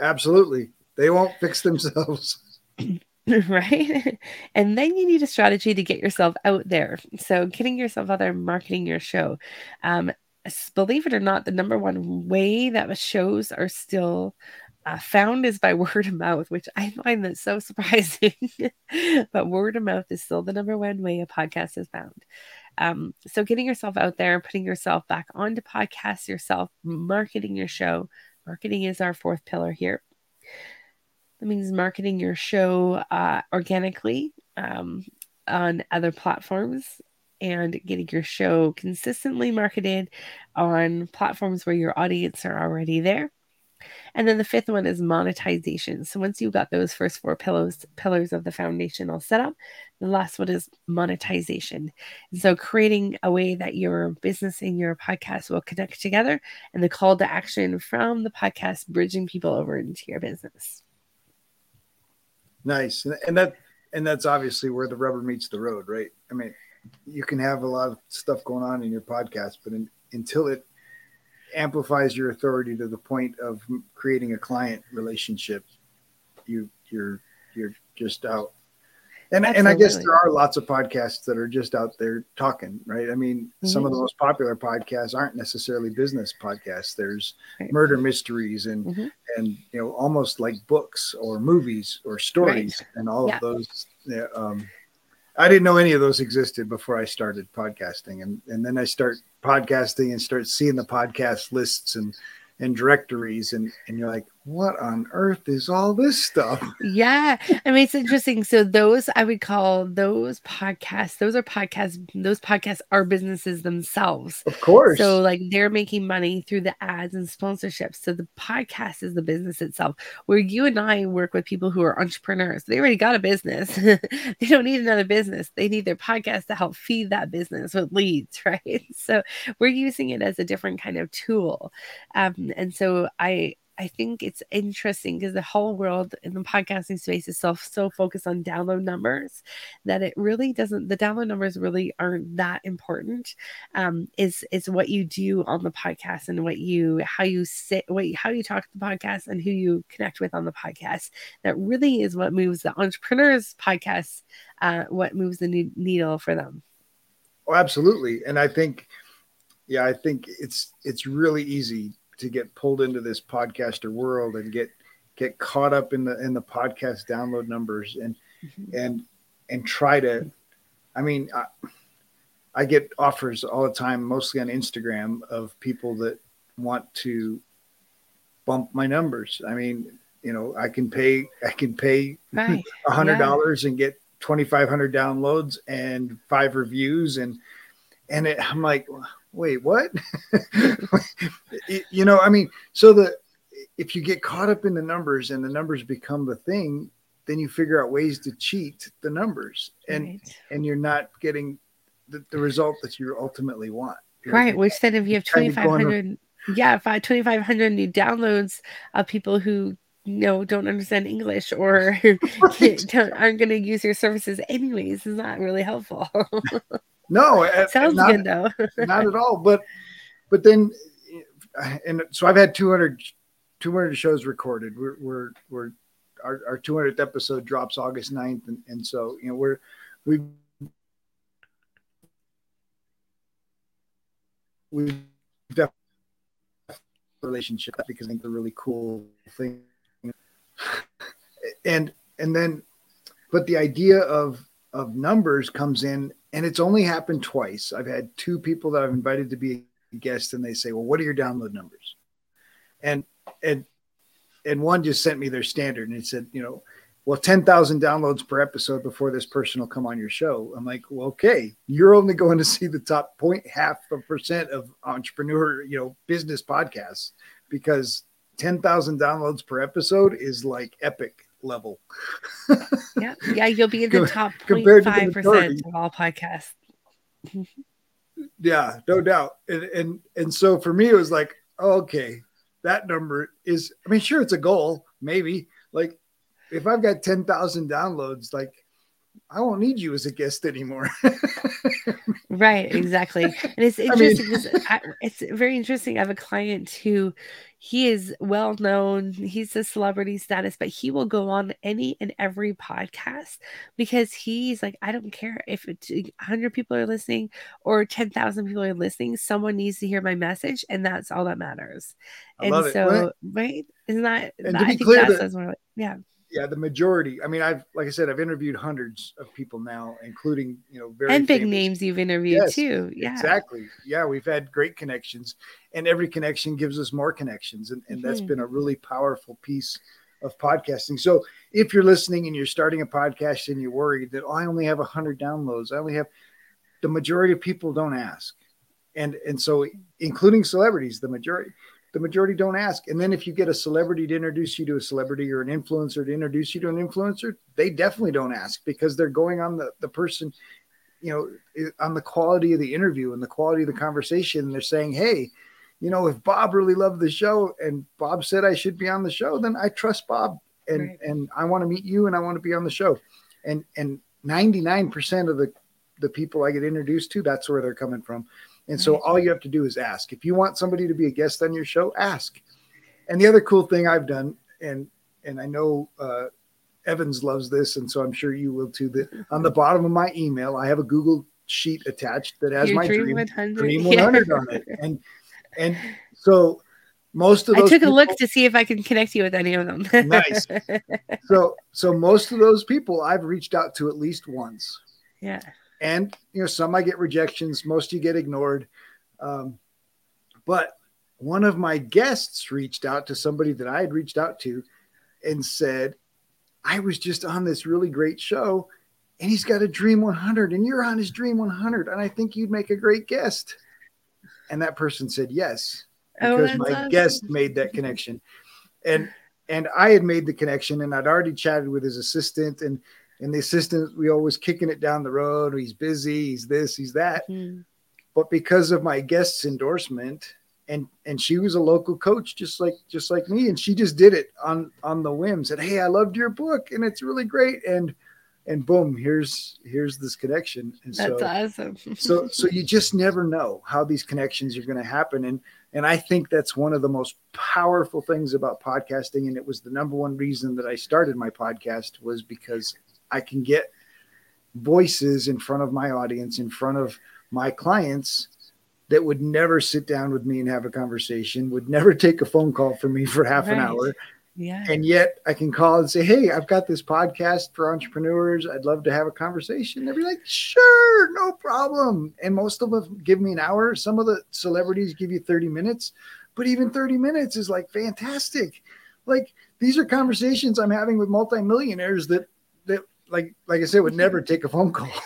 Absolutely. They won't fix themselves. [LAUGHS] [LAUGHS] right? And then you need a strategy to get yourself out there. So, getting yourself out there, marketing your show. Um, believe it or not, the number one way that shows are still uh, found is by [LAUGHS] word of mouth, which I find that so surprising. but word of mouth is still the number one way a podcast is found. Um, so, getting yourself out there, putting yourself back onto podcasts yourself, marketing your show. Marketing is our fourth pillar here. That means marketing your show uh, organically um, on other platforms and getting your show consistently marketed on platforms where your audience are already there. And then the fifth one is monetization. So once you've got those first four pillars pillars of the foundation all set up, the last one is monetization. And so creating a way that your business and your podcast will connect together and the call to action from the podcast bridging people over into your business. Nice, and that and that's obviously where the rubber meets the road, right? I mean, you can have a lot of stuff going on in your podcast, but in, until it amplifies your authority to the point of creating a client relationship, you you're you're just out and Absolutely. and I guess there are lots of podcasts that are just out there talking, right? I mean, mm-hmm. some of the mm-hmm. most popular podcasts aren't necessarily business podcasts. There's right. murder mysteries and mm-hmm. and you know almost like books or movies or stories right. and all yeah. of those. Yeah, um, I didn't know any of those existed before I started podcasting, and and then I start podcasting and start seeing the podcast lists and and directories and and you're like what on earth is all this stuff? [LAUGHS] Yeah i mean it's interesting. So those i would call those podcasts those are podcasts those podcasts are businesses themselves. Of course. So like they're making money through the ads and sponsorships. So the podcast is the business itself where you and i work with people who are entrepreneurs. They already got a business. [LAUGHS] They don't need another business. They need their podcast to help feed that business with leads [LAUGHS] right? So we're using it as a different kind of tool. Um, and so I I think it's interesting because the whole world in the podcasting space is so so focused on download numbers that it really doesn't the download numbers really aren't that important. Um, is is what you do on the podcast and what you how you sit what how you talk to the podcast and who you connect with on the podcast. That really is what moves the entrepreneurs podcast. Uh, what moves the needle for them. Oh, absolutely, and I think yeah, I think it's it's really easy to get pulled into this podcaster world and get get caught up in the in the podcast download numbers and mm-hmm. and and try to i mean I, I get offers all the time mostly on instagram of people that want to bump my numbers i mean you know i can pay i can pay [LAUGHS] a hundred dollars yeah. and get 2500 downloads and five reviews and and it, i'm like wait, what? [LAUGHS] you know, I mean, so the if you get caught up in the numbers and the numbers become the thing, then you figure out ways to cheat the numbers, and right. and you're not getting the, the result that you ultimately want. You're, right. Which then, if you have twenty five hundred, yeah, if twenty five hundred new downloads of people who you know don't understand English or [LAUGHS] [LAUGHS] aren't going to use your services anyways, is not really helpful. No, [LAUGHS] sounds not, good though. [LAUGHS] not at all. But but then, and so I've had 200, 200 shows recorded. We're we're we're our, our 200th episode drops August 9th, and, and so you know we're we we've definitely relationship because I think they're really cool thing. [LAUGHS] and and then but the idea of of numbers comes in and it's only happened twice. I've had two people that I've invited to be a guest and they say, "Well, what are your download numbers?" And and and one just sent me their standard and it said, you know, well, 10,000 downloads per episode before this person will come on your show. I'm like, well, okay, you're only going to see the top point half a percent of entrepreneur, you know, business podcasts because 10,000 downloads per episode is like epic level. yeah. Yeah. You'll be in the top 0.5% of all podcasts. yeah, no doubt. And, and, and so for me, it was like, okay, that number is, I mean, sure, it's a goal, maybe like if I've got 10,000 downloads, like I won't need you as a guest anymore. [LAUGHS] right, exactly. And it's interesting [LAUGHS] I mean, I, it's very interesting. I have a client who he is well known, he's a celebrity status, but he will go on any and every podcast because he's like, I don't care if it's 100 people are listening or 10,000 people are listening, someone needs to hear my message, and that's all that matters. I and so, right? right? Isn't that, and to be clear, that, yeah yeah, the majority. I mean, I've like I said, I've interviewed hundreds of people now, including you know very and big famous. names you've interviewed yes, too. Yeah, exactly. Yeah, we've had great connections, and every connection gives us more connections, and, and mm-hmm. that's been a really powerful piece of podcasting. So if you're listening and you're starting a podcast and you're worried that oh, I only have hundred downloads, I only have the majority of people don't ask, and and so including celebrities, the majority the majority don't ask. And then if you get a celebrity to introduce you to a celebrity or an influencer to introduce you to an influencer, they definitely don't ask because they're going on the, the person, you know, on the quality of the interview and the quality of the conversation. And they're saying, hey, you know, if Bob really loved the show and Bob said I should be on the show, then I trust Bob and right. and I want to meet you and I want to be on the show. And and 99% of the the people I get introduced to, that's where they're coming from. And so all you have to do is ask. If you want somebody to be a guest on your show, ask. And the other cool thing I've done, and and I know uh, Evans loves this, and so I'm sure you will too. That on the bottom of my email, I have a Google sheet attached that has Your my dream, 100. dream 100 [LAUGHS] yeah. on it, and and so most of those I took people, a look to see if I can connect you with any of them. nice. [LAUGHS] So so most of those people I've reached out to at least once. Yeah and you know some i get rejections most you get ignored. Um, but one of my guests reached out to somebody that i had reached out to and said i was just on this really great show and he's got a dream 100 and you're on his dream 100 and i think you'd make a great guest. And that person said yes oh, because oh, my awesome. guest made that connection. And and i had made the connection and i'd already chatted with his assistant and and the assistant we always kicking it down the road. He's busy he's this he's that. Mm-hmm. but because of my guest's endorsement and and she was a local coach just like just like me and she just did it on on the whim said hey i loved your book and it's really great. And and boom here's here's this connection. And that's so, awesome. [LAUGHS] so so you just never know how these connections are going to happen. And and i think that's one of the most powerful things about podcasting and it was the number one reason that i started my podcast was because I can get voices in front of my audience, in front of my clients that would never sit down with me and have a conversation, would never [LAUGHS] take a phone call from me for half right. an hour. Yeah. And yet I can call and say, Hey, I've got this podcast for entrepreneurs. I'd love to have a conversation. They'd be like, Sure, no problem. And most of them give me an hour. Some of the celebrities give you 30 minutes, but even 30 minutes is like fantastic. Like these are conversations I'm having with multimillionaires that that like like I said, would mm-hmm. never take a phone call. [LAUGHS]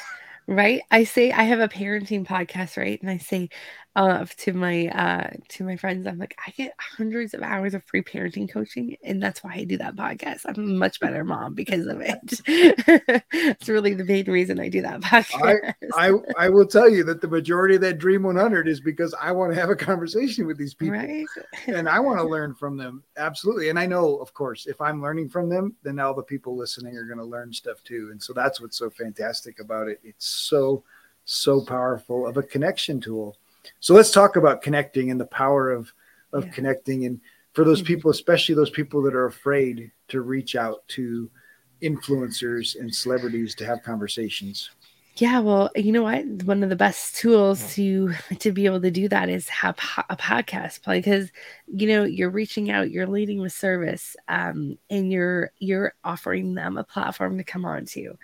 Right. I say I have a parenting podcast, right? And I say uh, to my uh, to my friends, I'm like, I get hundreds of hours of free parenting coaching, and that's why I do that podcast. I'm a much better mom because of it. [LAUGHS] it's really the main reason I do that podcast. I, I I will tell you that the majority of that Dream 100 is because I want to have a conversation with these people, right? and I want to learn from them. Absolutely, and I know, of course, if I'm learning from them, then all the people listening are going to learn stuff too, and so that's what's so fantastic about it. It's so so powerful of a connection tool. So let's talk about connecting and the power of of yeah. connecting and for those mm-hmm. people, especially those people that are afraid to reach out to influencers and celebrities to have conversations. Yeah, well, you know what? One of the best tools to to be able to do that is have a podcast play because you know you're reaching out, you're leading with service, um, and you're you're offering them a platform to come on to.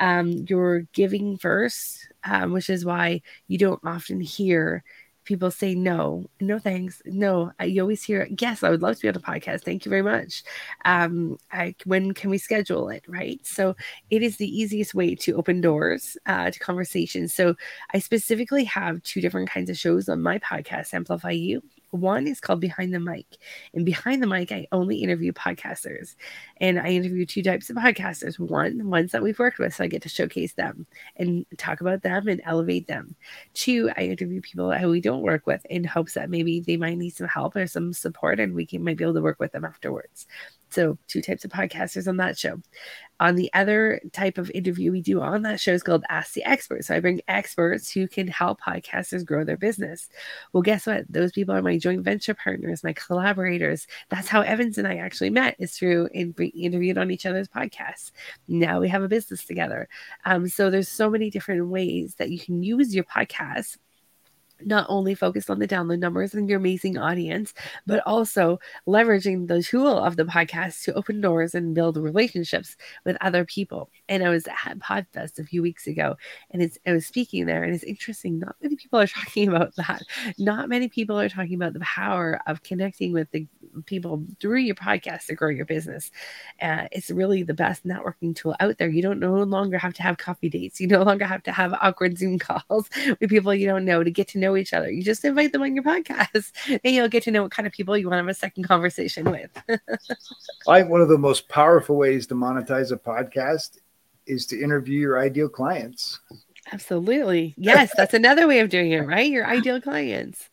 Um, you're giving first, um, which is why you don't often hear people say no, no thanks, no. You always hear yes, I would love to be on a podcast. Thank you very much. Um, I, when can we schedule it? Right. So it is the easiest way to open doors uh, to conversations. So I specifically have two different kinds of shows on my podcast, Amplify You one is called Behind the Mic. And behind the mic, I only interview podcasters. And I interview two types of podcasters. One, ones that we've worked with, so I get to showcase them and talk about them and elevate them. Two, I interview people that we don't work with in hopes that maybe they might need some help or some support and we can might be able to work with them afterwards. So, two types of podcasters on that show. On the other type of interview we do on that show is called Ask the Expert. So, I bring experts who can help podcasters grow their business. Well, guess what? Those people are my joint venture partners, my collaborators. That's how Evans and I actually met, is through and in, interviewed on each other's podcasts. Now we have a business together. Um, so, there's so many different ways that you can use your podcast not only focused on the download numbers and your amazing audience, but also leveraging the tool of the podcast to open doors and build relationships with other people. And I was at Podfest a few weeks ago and it's I was speaking there and it's interesting. Not many people are [LAUGHS] talking about that. Not many people are talking about the power of connecting with the people through your podcast to grow your business. Uh, it's really the best networking tool out there. You don't no longer have to have coffee dates. You no longer have to have awkward Zoom [LAUGHS] calls with people you don't know to get to know each other. You just invite them on your podcast [LAUGHS] and you'll get to know what kind of people you want to have a second conversation with. [LAUGHS] I think one of the most powerful ways to monetize a podcast is to interview your ideal clients. Absolutely. Yes, that's another way of doing it, right? Your ideal clients.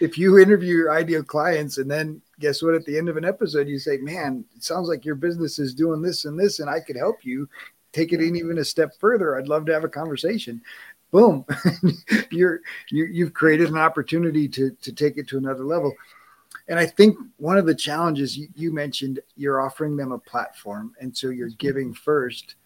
If you interview your ideal clients and then guess what? At the end of an episode, you say, Man, it sounds like your business is doing this and this, and I could help you take it in even a step further. I'd love to have a conversation. Boom. [LAUGHS] You're you, you've created an opportunity to to take it to another level. And I think one of the challenges you, you mentioned, you're offering them a platform. And so you're giving first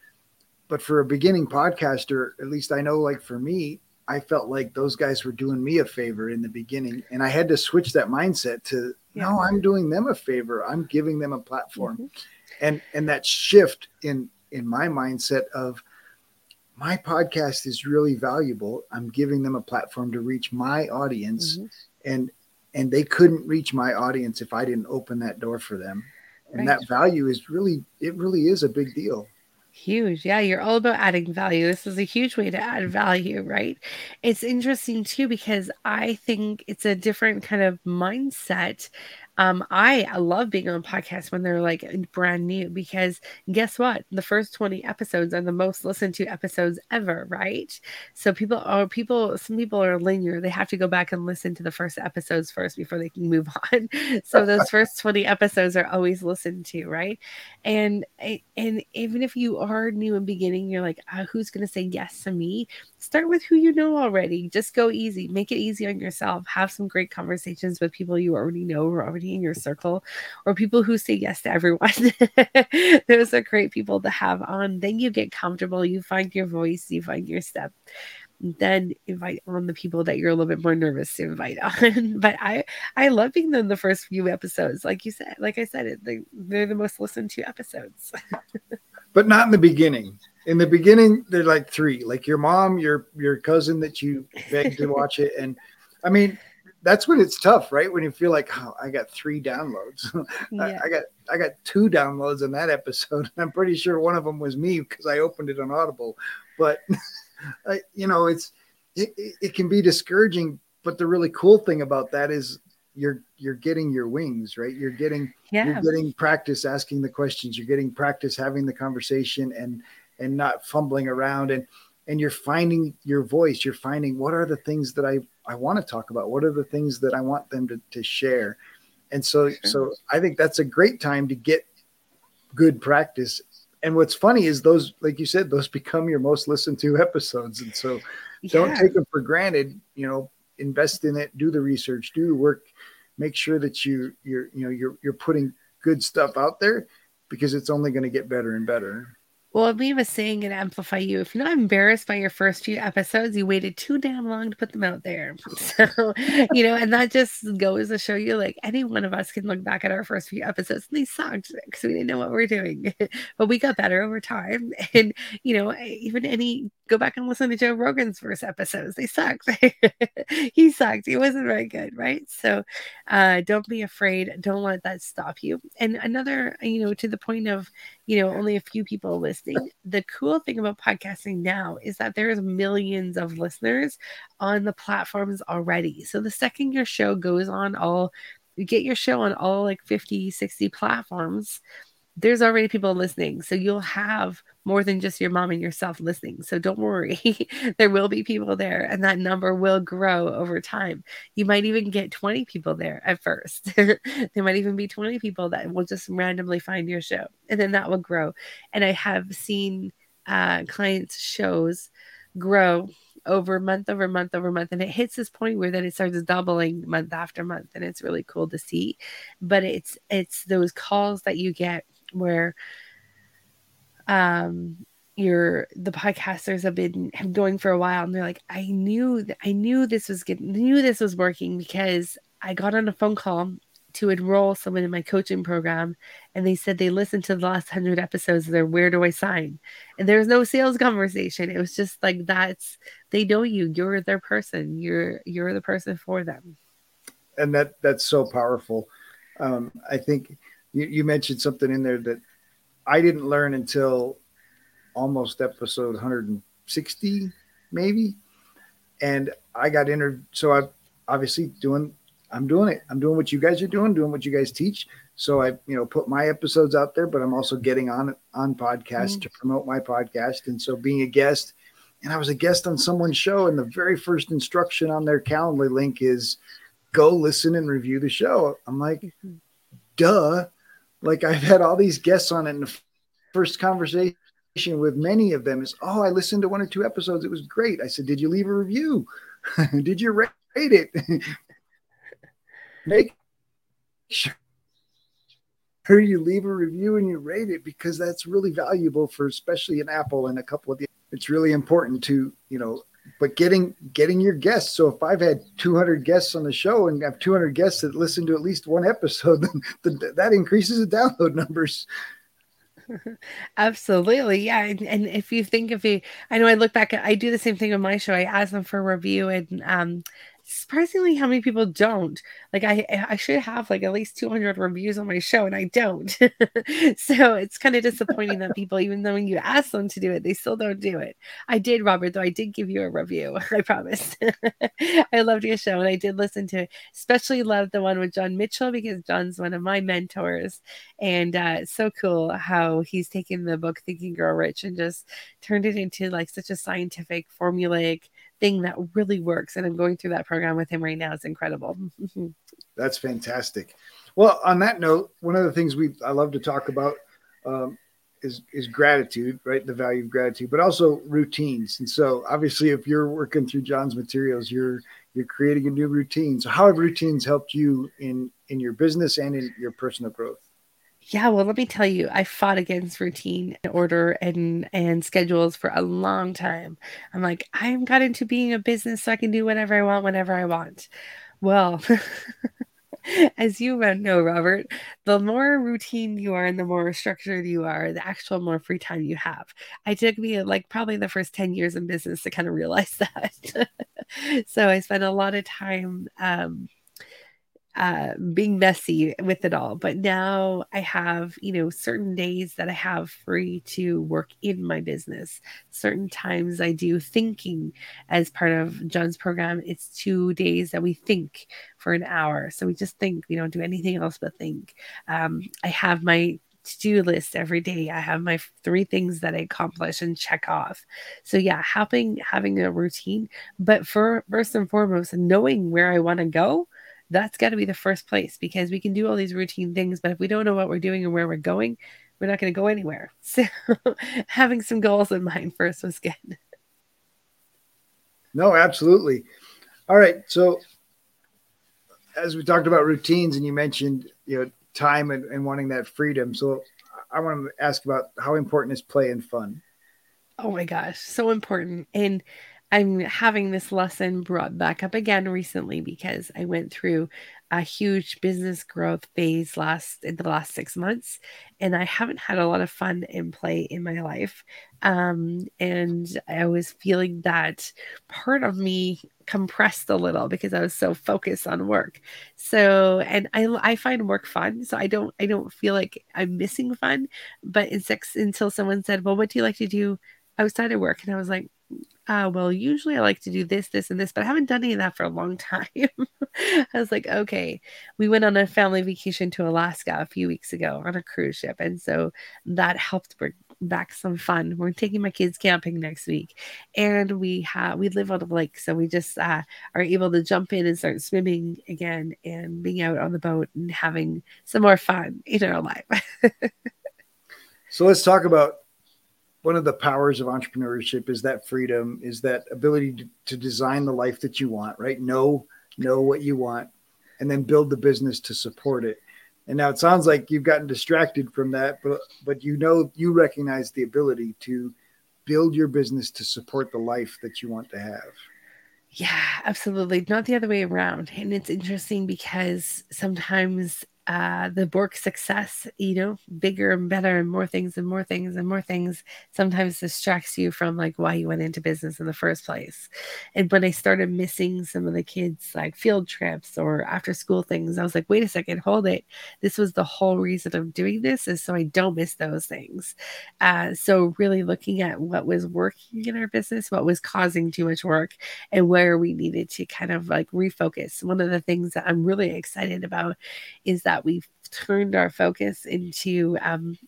but for a beginning podcaster, at least I know, like for me, I felt like those guys were doing me a favor in the beginning. And I had to switch that mindset to yeah. no, I'm doing them a favor. I'm giving them a platform. Mm-hmm. And and that shift in in my mindset of my podcast is really valuable. I'm giving them a platform to reach my audience. Mm-hmm. And and they couldn't reach my audience if I didn't open that door for them. And right. that value is really it really is a big deal. Huge. Yeah, you're all about adding value. This is a huge way to add value, right? It's interesting too because I think it's a different kind of mindset um, I, love being on podcasts when they're like brand new because guess what? The first 20 episodes are the most listened to episodes ever, right? So people are people, some people are linear. They have to go back and listen to the first episodes first before they can move [LAUGHS] on. so those [LAUGHS] first 20 episodes are always listened to, right? And and even if you are new and beginning, you're like, oh, who's gonna say yes to me? Start with who you know already. Just go easy. Make it easy on yourself. Have some great conversations with people you already know or already in your circle or people who say yes to everyone. [LAUGHS] Those are great people to have on. Then you get comfortable, you find your voice, you find your step. Then invite on the people that you're a little bit more nervous to invite [LAUGHS] on. but I I love being in the first few episodes. Like you said, like I said, it, they, they're the most listened to episodes. [LAUGHS] but not in the beginning in the beginning they're like three like your mom your your cousin that you begged to watch it and i mean that's when it's tough, right? When you feel like, oh, I got three downloads. [LAUGHS] Yeah. I, I, got I got two downloads in that episode. I'm pretty sure one of them was me because I opened it on Audible. But [LAUGHS] I, you know, it's it, it can be discouraging. But the really cool thing about that is you're you're getting your wings, right? You're getting yeah. you're getting practice asking the questions. You're getting practice having the conversation and and not fumbling around and and you're finding your voice. You're finding what are the things that I I want to talk about? What are the things that I want them to, to share? And so, sure. so I think that's a great time to get good practice and what's funny is those, like you said, those [LAUGHS] become your most listened to episodes. And so don't take them for granted. You know, invest in it, do the research, do the work, make sure that you you're you know you're you're putting good stuff out there because it's only going to get better and better. Well, we have a saying in Amplify You if you're not embarrassed by your first few episodes, you waited too damn long to put them out there. [LAUGHS] So, you know, and that just goes to show you like any one of us can look back at our first few episodes and they sucked because we didn't know what we are doing. [LAUGHS] but we got better over time. [LAUGHS] And, you know, even any go back and listen to Joe Rogan's first episodes. They sucked. [LAUGHS] he sucked. He wasn't very good, right? So uh, don't be afraid. Don't let that stop you. And another, you know, to the point of, you know, only a few people listening. The cool thing about podcasting now is that there's millions of listeners on the platforms already. So the second your show goes on all, you get your show on all like 50, 60 platforms there's already people listening. So you'll have more than just your mom and yourself listening. So don't worry. [LAUGHS] there will be people there and that number will grow over time. You might even get 20 people there at first. [LAUGHS] there might even be 20 people that will just randomly find your show and then that will grow. And I have seen uh, clients' shows grow over month over month over month and it hits this point where then it starts doubling month after month and it's really cool to see but it's it's those calls that you get where um your the podcasters have been have going for a while and they're like i knew that i knew this was good knew this was working because i got on a phone call to enroll someone in my coaching program and they said they listened to the last 100 episodes they're where do i sign? And there was no sales conversation. It was just like that's they know you. You're their person. You're you're the person for them. And that that's so powerful. Um, i think you, you mentioned something in there that I didn't learn until almost episode 160, maybe. And I got entered. So I obviously doing, I'm doing it. I'm doing what you guys are doing, doing what you guys teach. So I, you know, put my episodes out there, but I'm also getting on on podcasts mm-hmm. to promote my podcast. And so being a guest, and I was a guest on someone's show, and the very first instruction on their Calendly link is go listen and review the show. I'm like, mm-hmm. duh. Like I've had all these guests on it, and the first conversation with many of them is, "Oh, I listened to one or two episodes. It was great." I said, "Did you leave a review? [LAUGHS] Did you rate it? [LAUGHS] Make sure." you leave a review and you rate it because that's really valuable for especially an apple and a couple of the it's really important to you know but getting getting your guests. So if I've had 200 guests on the show and have 200 guests that listen to at least one episode, [LAUGHS] then that increases the download numbers. [LAUGHS] Absolutely. Yeah. And, and, if you think of you, I know I look back, I do the same thing on my show. I ask them for review and um, surprisingly how many people don't. Like i i should have like at least 200 reviews on my show and i don't. [LAUGHS] So it's kind of disappointing that people even though when you ask them to do it they still don't do it. I did robert though i did give you a review [LAUGHS] i promise. [LAUGHS] I loved your show and i did listen to it. Especially loved the one with john mitchell because john's one of my mentors. And uh, so cool how he's taken the book Think and Grow Rich and just turned it into like such a scientific formulaic thing that really works. And I'm going through that program with him right now. It's incredible. [LAUGHS] That's fantastic. Well, on that note, one of the things we I love to talk about um, is is gratitude, right? The value of gratitude, but also routines. And so, obviously, if you're working through John's materials, you're you're creating a new routine. So, how have routines helped you in in your business and in your personal growth? Yeah, well, let me tell you, I fought against routine and order and and schedules for a long time. I'm like, I'm got into being a business so I can do whatever I want whenever I want. Well, [LAUGHS] as you know, Robert, the more routine you are and the more structured you are, the actual more free time you have. I took me like probably the first 10 years in business to kind of realize [LAUGHS] that. so I spent a lot of time um, uh, being messy with it all. But now I have, you know, certain days that I have free to work in my business. Certain times I do thinking as part of John's program. It's two days that we think for an hour. So we just think, we don't do anything else but think. Um, I have my to-do list every day. I have my three things that I accomplish and check off. So yeah, having having a routine, but for first and foremost, knowing where I want to go that's got to be the first place because we can do all these routine things, but if we don't know what we're doing and where we're going, we're not going to go anywhere. [LAUGHS] So having some goals in mind first was good. No, absolutely. All right. So as we talked about routines and you mentioned, you know, time and, and wanting that freedom. So I want to ask about how important is play and fun? Oh my gosh, so important. And I'm having this lesson brought back up again recently because I went through a huge business growth phase last in the last six months, and I haven't had a lot of fun and play in my life. Um, and I was feeling that part of me compressed a little because I was so focused on work. So, and I I find work fun, so I don't I don't feel like I'm missing fun. But in six, until someone said, "Well, what do you like to do outside of work?" and I was like, uh, well, usually I like to do this, this, and this, but I haven't done any of that for a long [LAUGHS] time. I was like, okay. We went on a family vacation to Alaska a few weeks ago on a cruise ship. And so that helped bring back some fun. We're taking my kids camping next week. And we have we live on a lake. So we just uh, are able to jump in and start swimming again and being out on the boat and having some more fun in our life. [LAUGHS] so let's talk about one of the powers of entrepreneurship is that freedom is that ability to, to, design the life that you want right? Know know what you want and then build the business to support it. And now it sounds like you've gotten distracted from that but but you know you recognize the ability to build your business to support the life that you want to have. Yeah absolutely. Not the other way around. And it's interesting because sometimes uh, the work success, you know, bigger and better and more things and more things and more things sometimes distracts you from like why you went into business in the first place. And when I started missing some of the kids' like field trips or after school things, I was like, wait a second, hold it. This was the whole reason I'm doing this is so I don't miss those things. Uh, so really looking at what was working in our business, what was causing too much work, and where we needed to kind of like refocus. One of the things that I'm really excited about is that that we've turned our focus into um,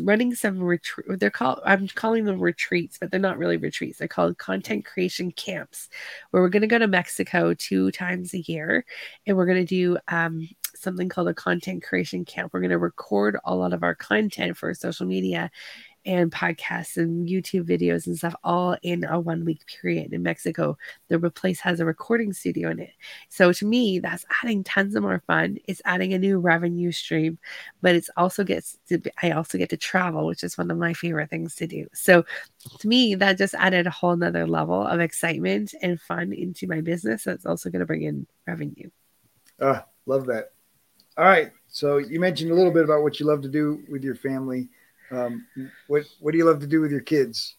running some retreat. They're called, I'm calling them retreats, but they're not really retreats. They're called content creation camps, where we're going to go to Mexico two times a year and we're going to do um, something called a content creation camp. We're going to record a lot of our content for social media and podcasts and YouTube videos and stuff all in a one week period in Mexico. The place has a recording studio in it. So to me, that's adding tons of more fun. It's adding a new revenue stream, but it's also gets to, I also get to travel, which is one of my favorite things to do. So to me, that just added a whole nother level of excitement and fun into my business. That's also going to bring in revenue. Ah, love that. All right. So you mentioned a little bit about what you love to do with your family. Um, what What do you love to do with your kids?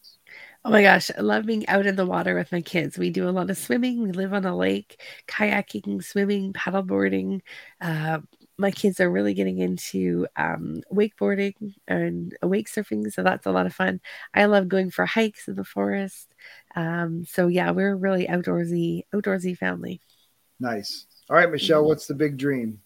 Oh my gosh, I love being out in the water with my kids. We do a lot of swimming. We live on a lake, kayaking, swimming, paddleboarding. Uh, my kids are really getting into um, wakeboarding and wake surfing, so that's a lot of fun. I love going for hikes in the forest. Um, so yeah, we're really outdoorsy, outdoorsy family. Nice. All right, Michelle, mm-hmm. what's the big dream?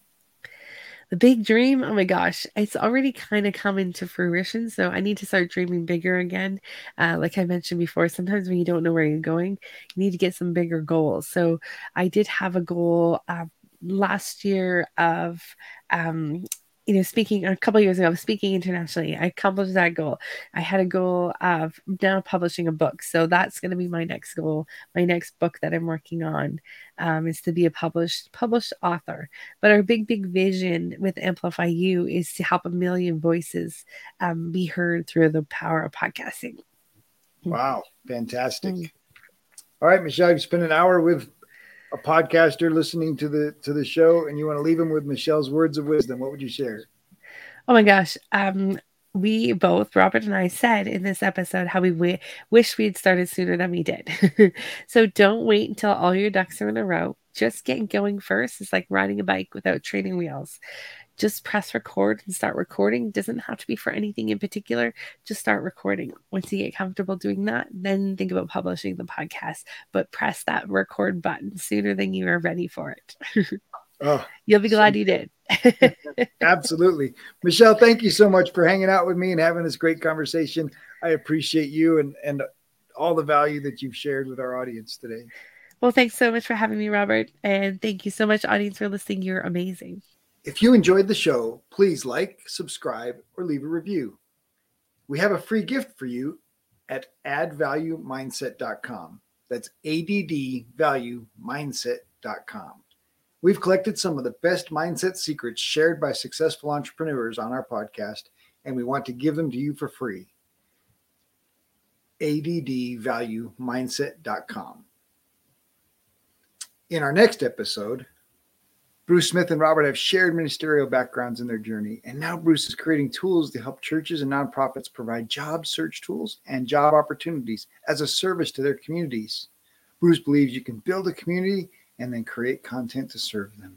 The big dream? Oh my gosh it's already kind of coming to fruition so i need to start dreaming bigger again. Uh, like i mentioned before sometimes when you don't know where you're going you need to get some bigger goals. So i did have a goal uh, last year of um, you know, speaking a couple years ago, I was speaking internationally. I accomplished that goal. I had a goal of now publishing a book. So that's going to be my next goal. My next book that I'm working on um, is to be a published published author. But our big, big vision with Amplify You is to help a million voices um, be heard through the power of podcasting. Wow, fantastic! Mm. All right, Michelle, you've spent an hour with a podcaster listening to the to the show and you want to leave them with Michelle's words of wisdom, what would you share? Oh my gosh. Um we both, Robert and I, said in this episode how we w- wish we had started sooner than we did. [LAUGHS] so don't wait until all your ducks are in a row. Just get going first. It's like riding a bike without training wheels just press record and start recording. Doesn't have to be for anything in particular. Just start recording. Once you get comfortable doing that, then think about publishing the podcast. But press that record button sooner than you are ready for it. [LAUGHS] oh, [LAUGHS] You'll be glad so, you did. [LAUGHS] absolutely. Michelle, thank you so much for hanging out with me and having this great conversation. I appreciate you and, and all the value that you've shared with our audience today. Well, thanks so much for having me, Robert. And thank you so much, audience, for listening. You're amazing. If you enjoyed the show, please like, subscribe, or leave a review. We have a free gift for you at addvaluemindset.com. That's addvaluemindset.com. We've collected some of the best mindset secrets shared by successful entrepreneurs on our podcast, and we want to give them to you for free. addvaluemindset.com. In our next episode, Bruce Smith and Robert have shared ministerial backgrounds in their journey, and now Bruce is creating tools to help churches and nonprofits provide job search tools and job opportunities as a service to their communities. Bruce believes you can build a community and then create content to serve them.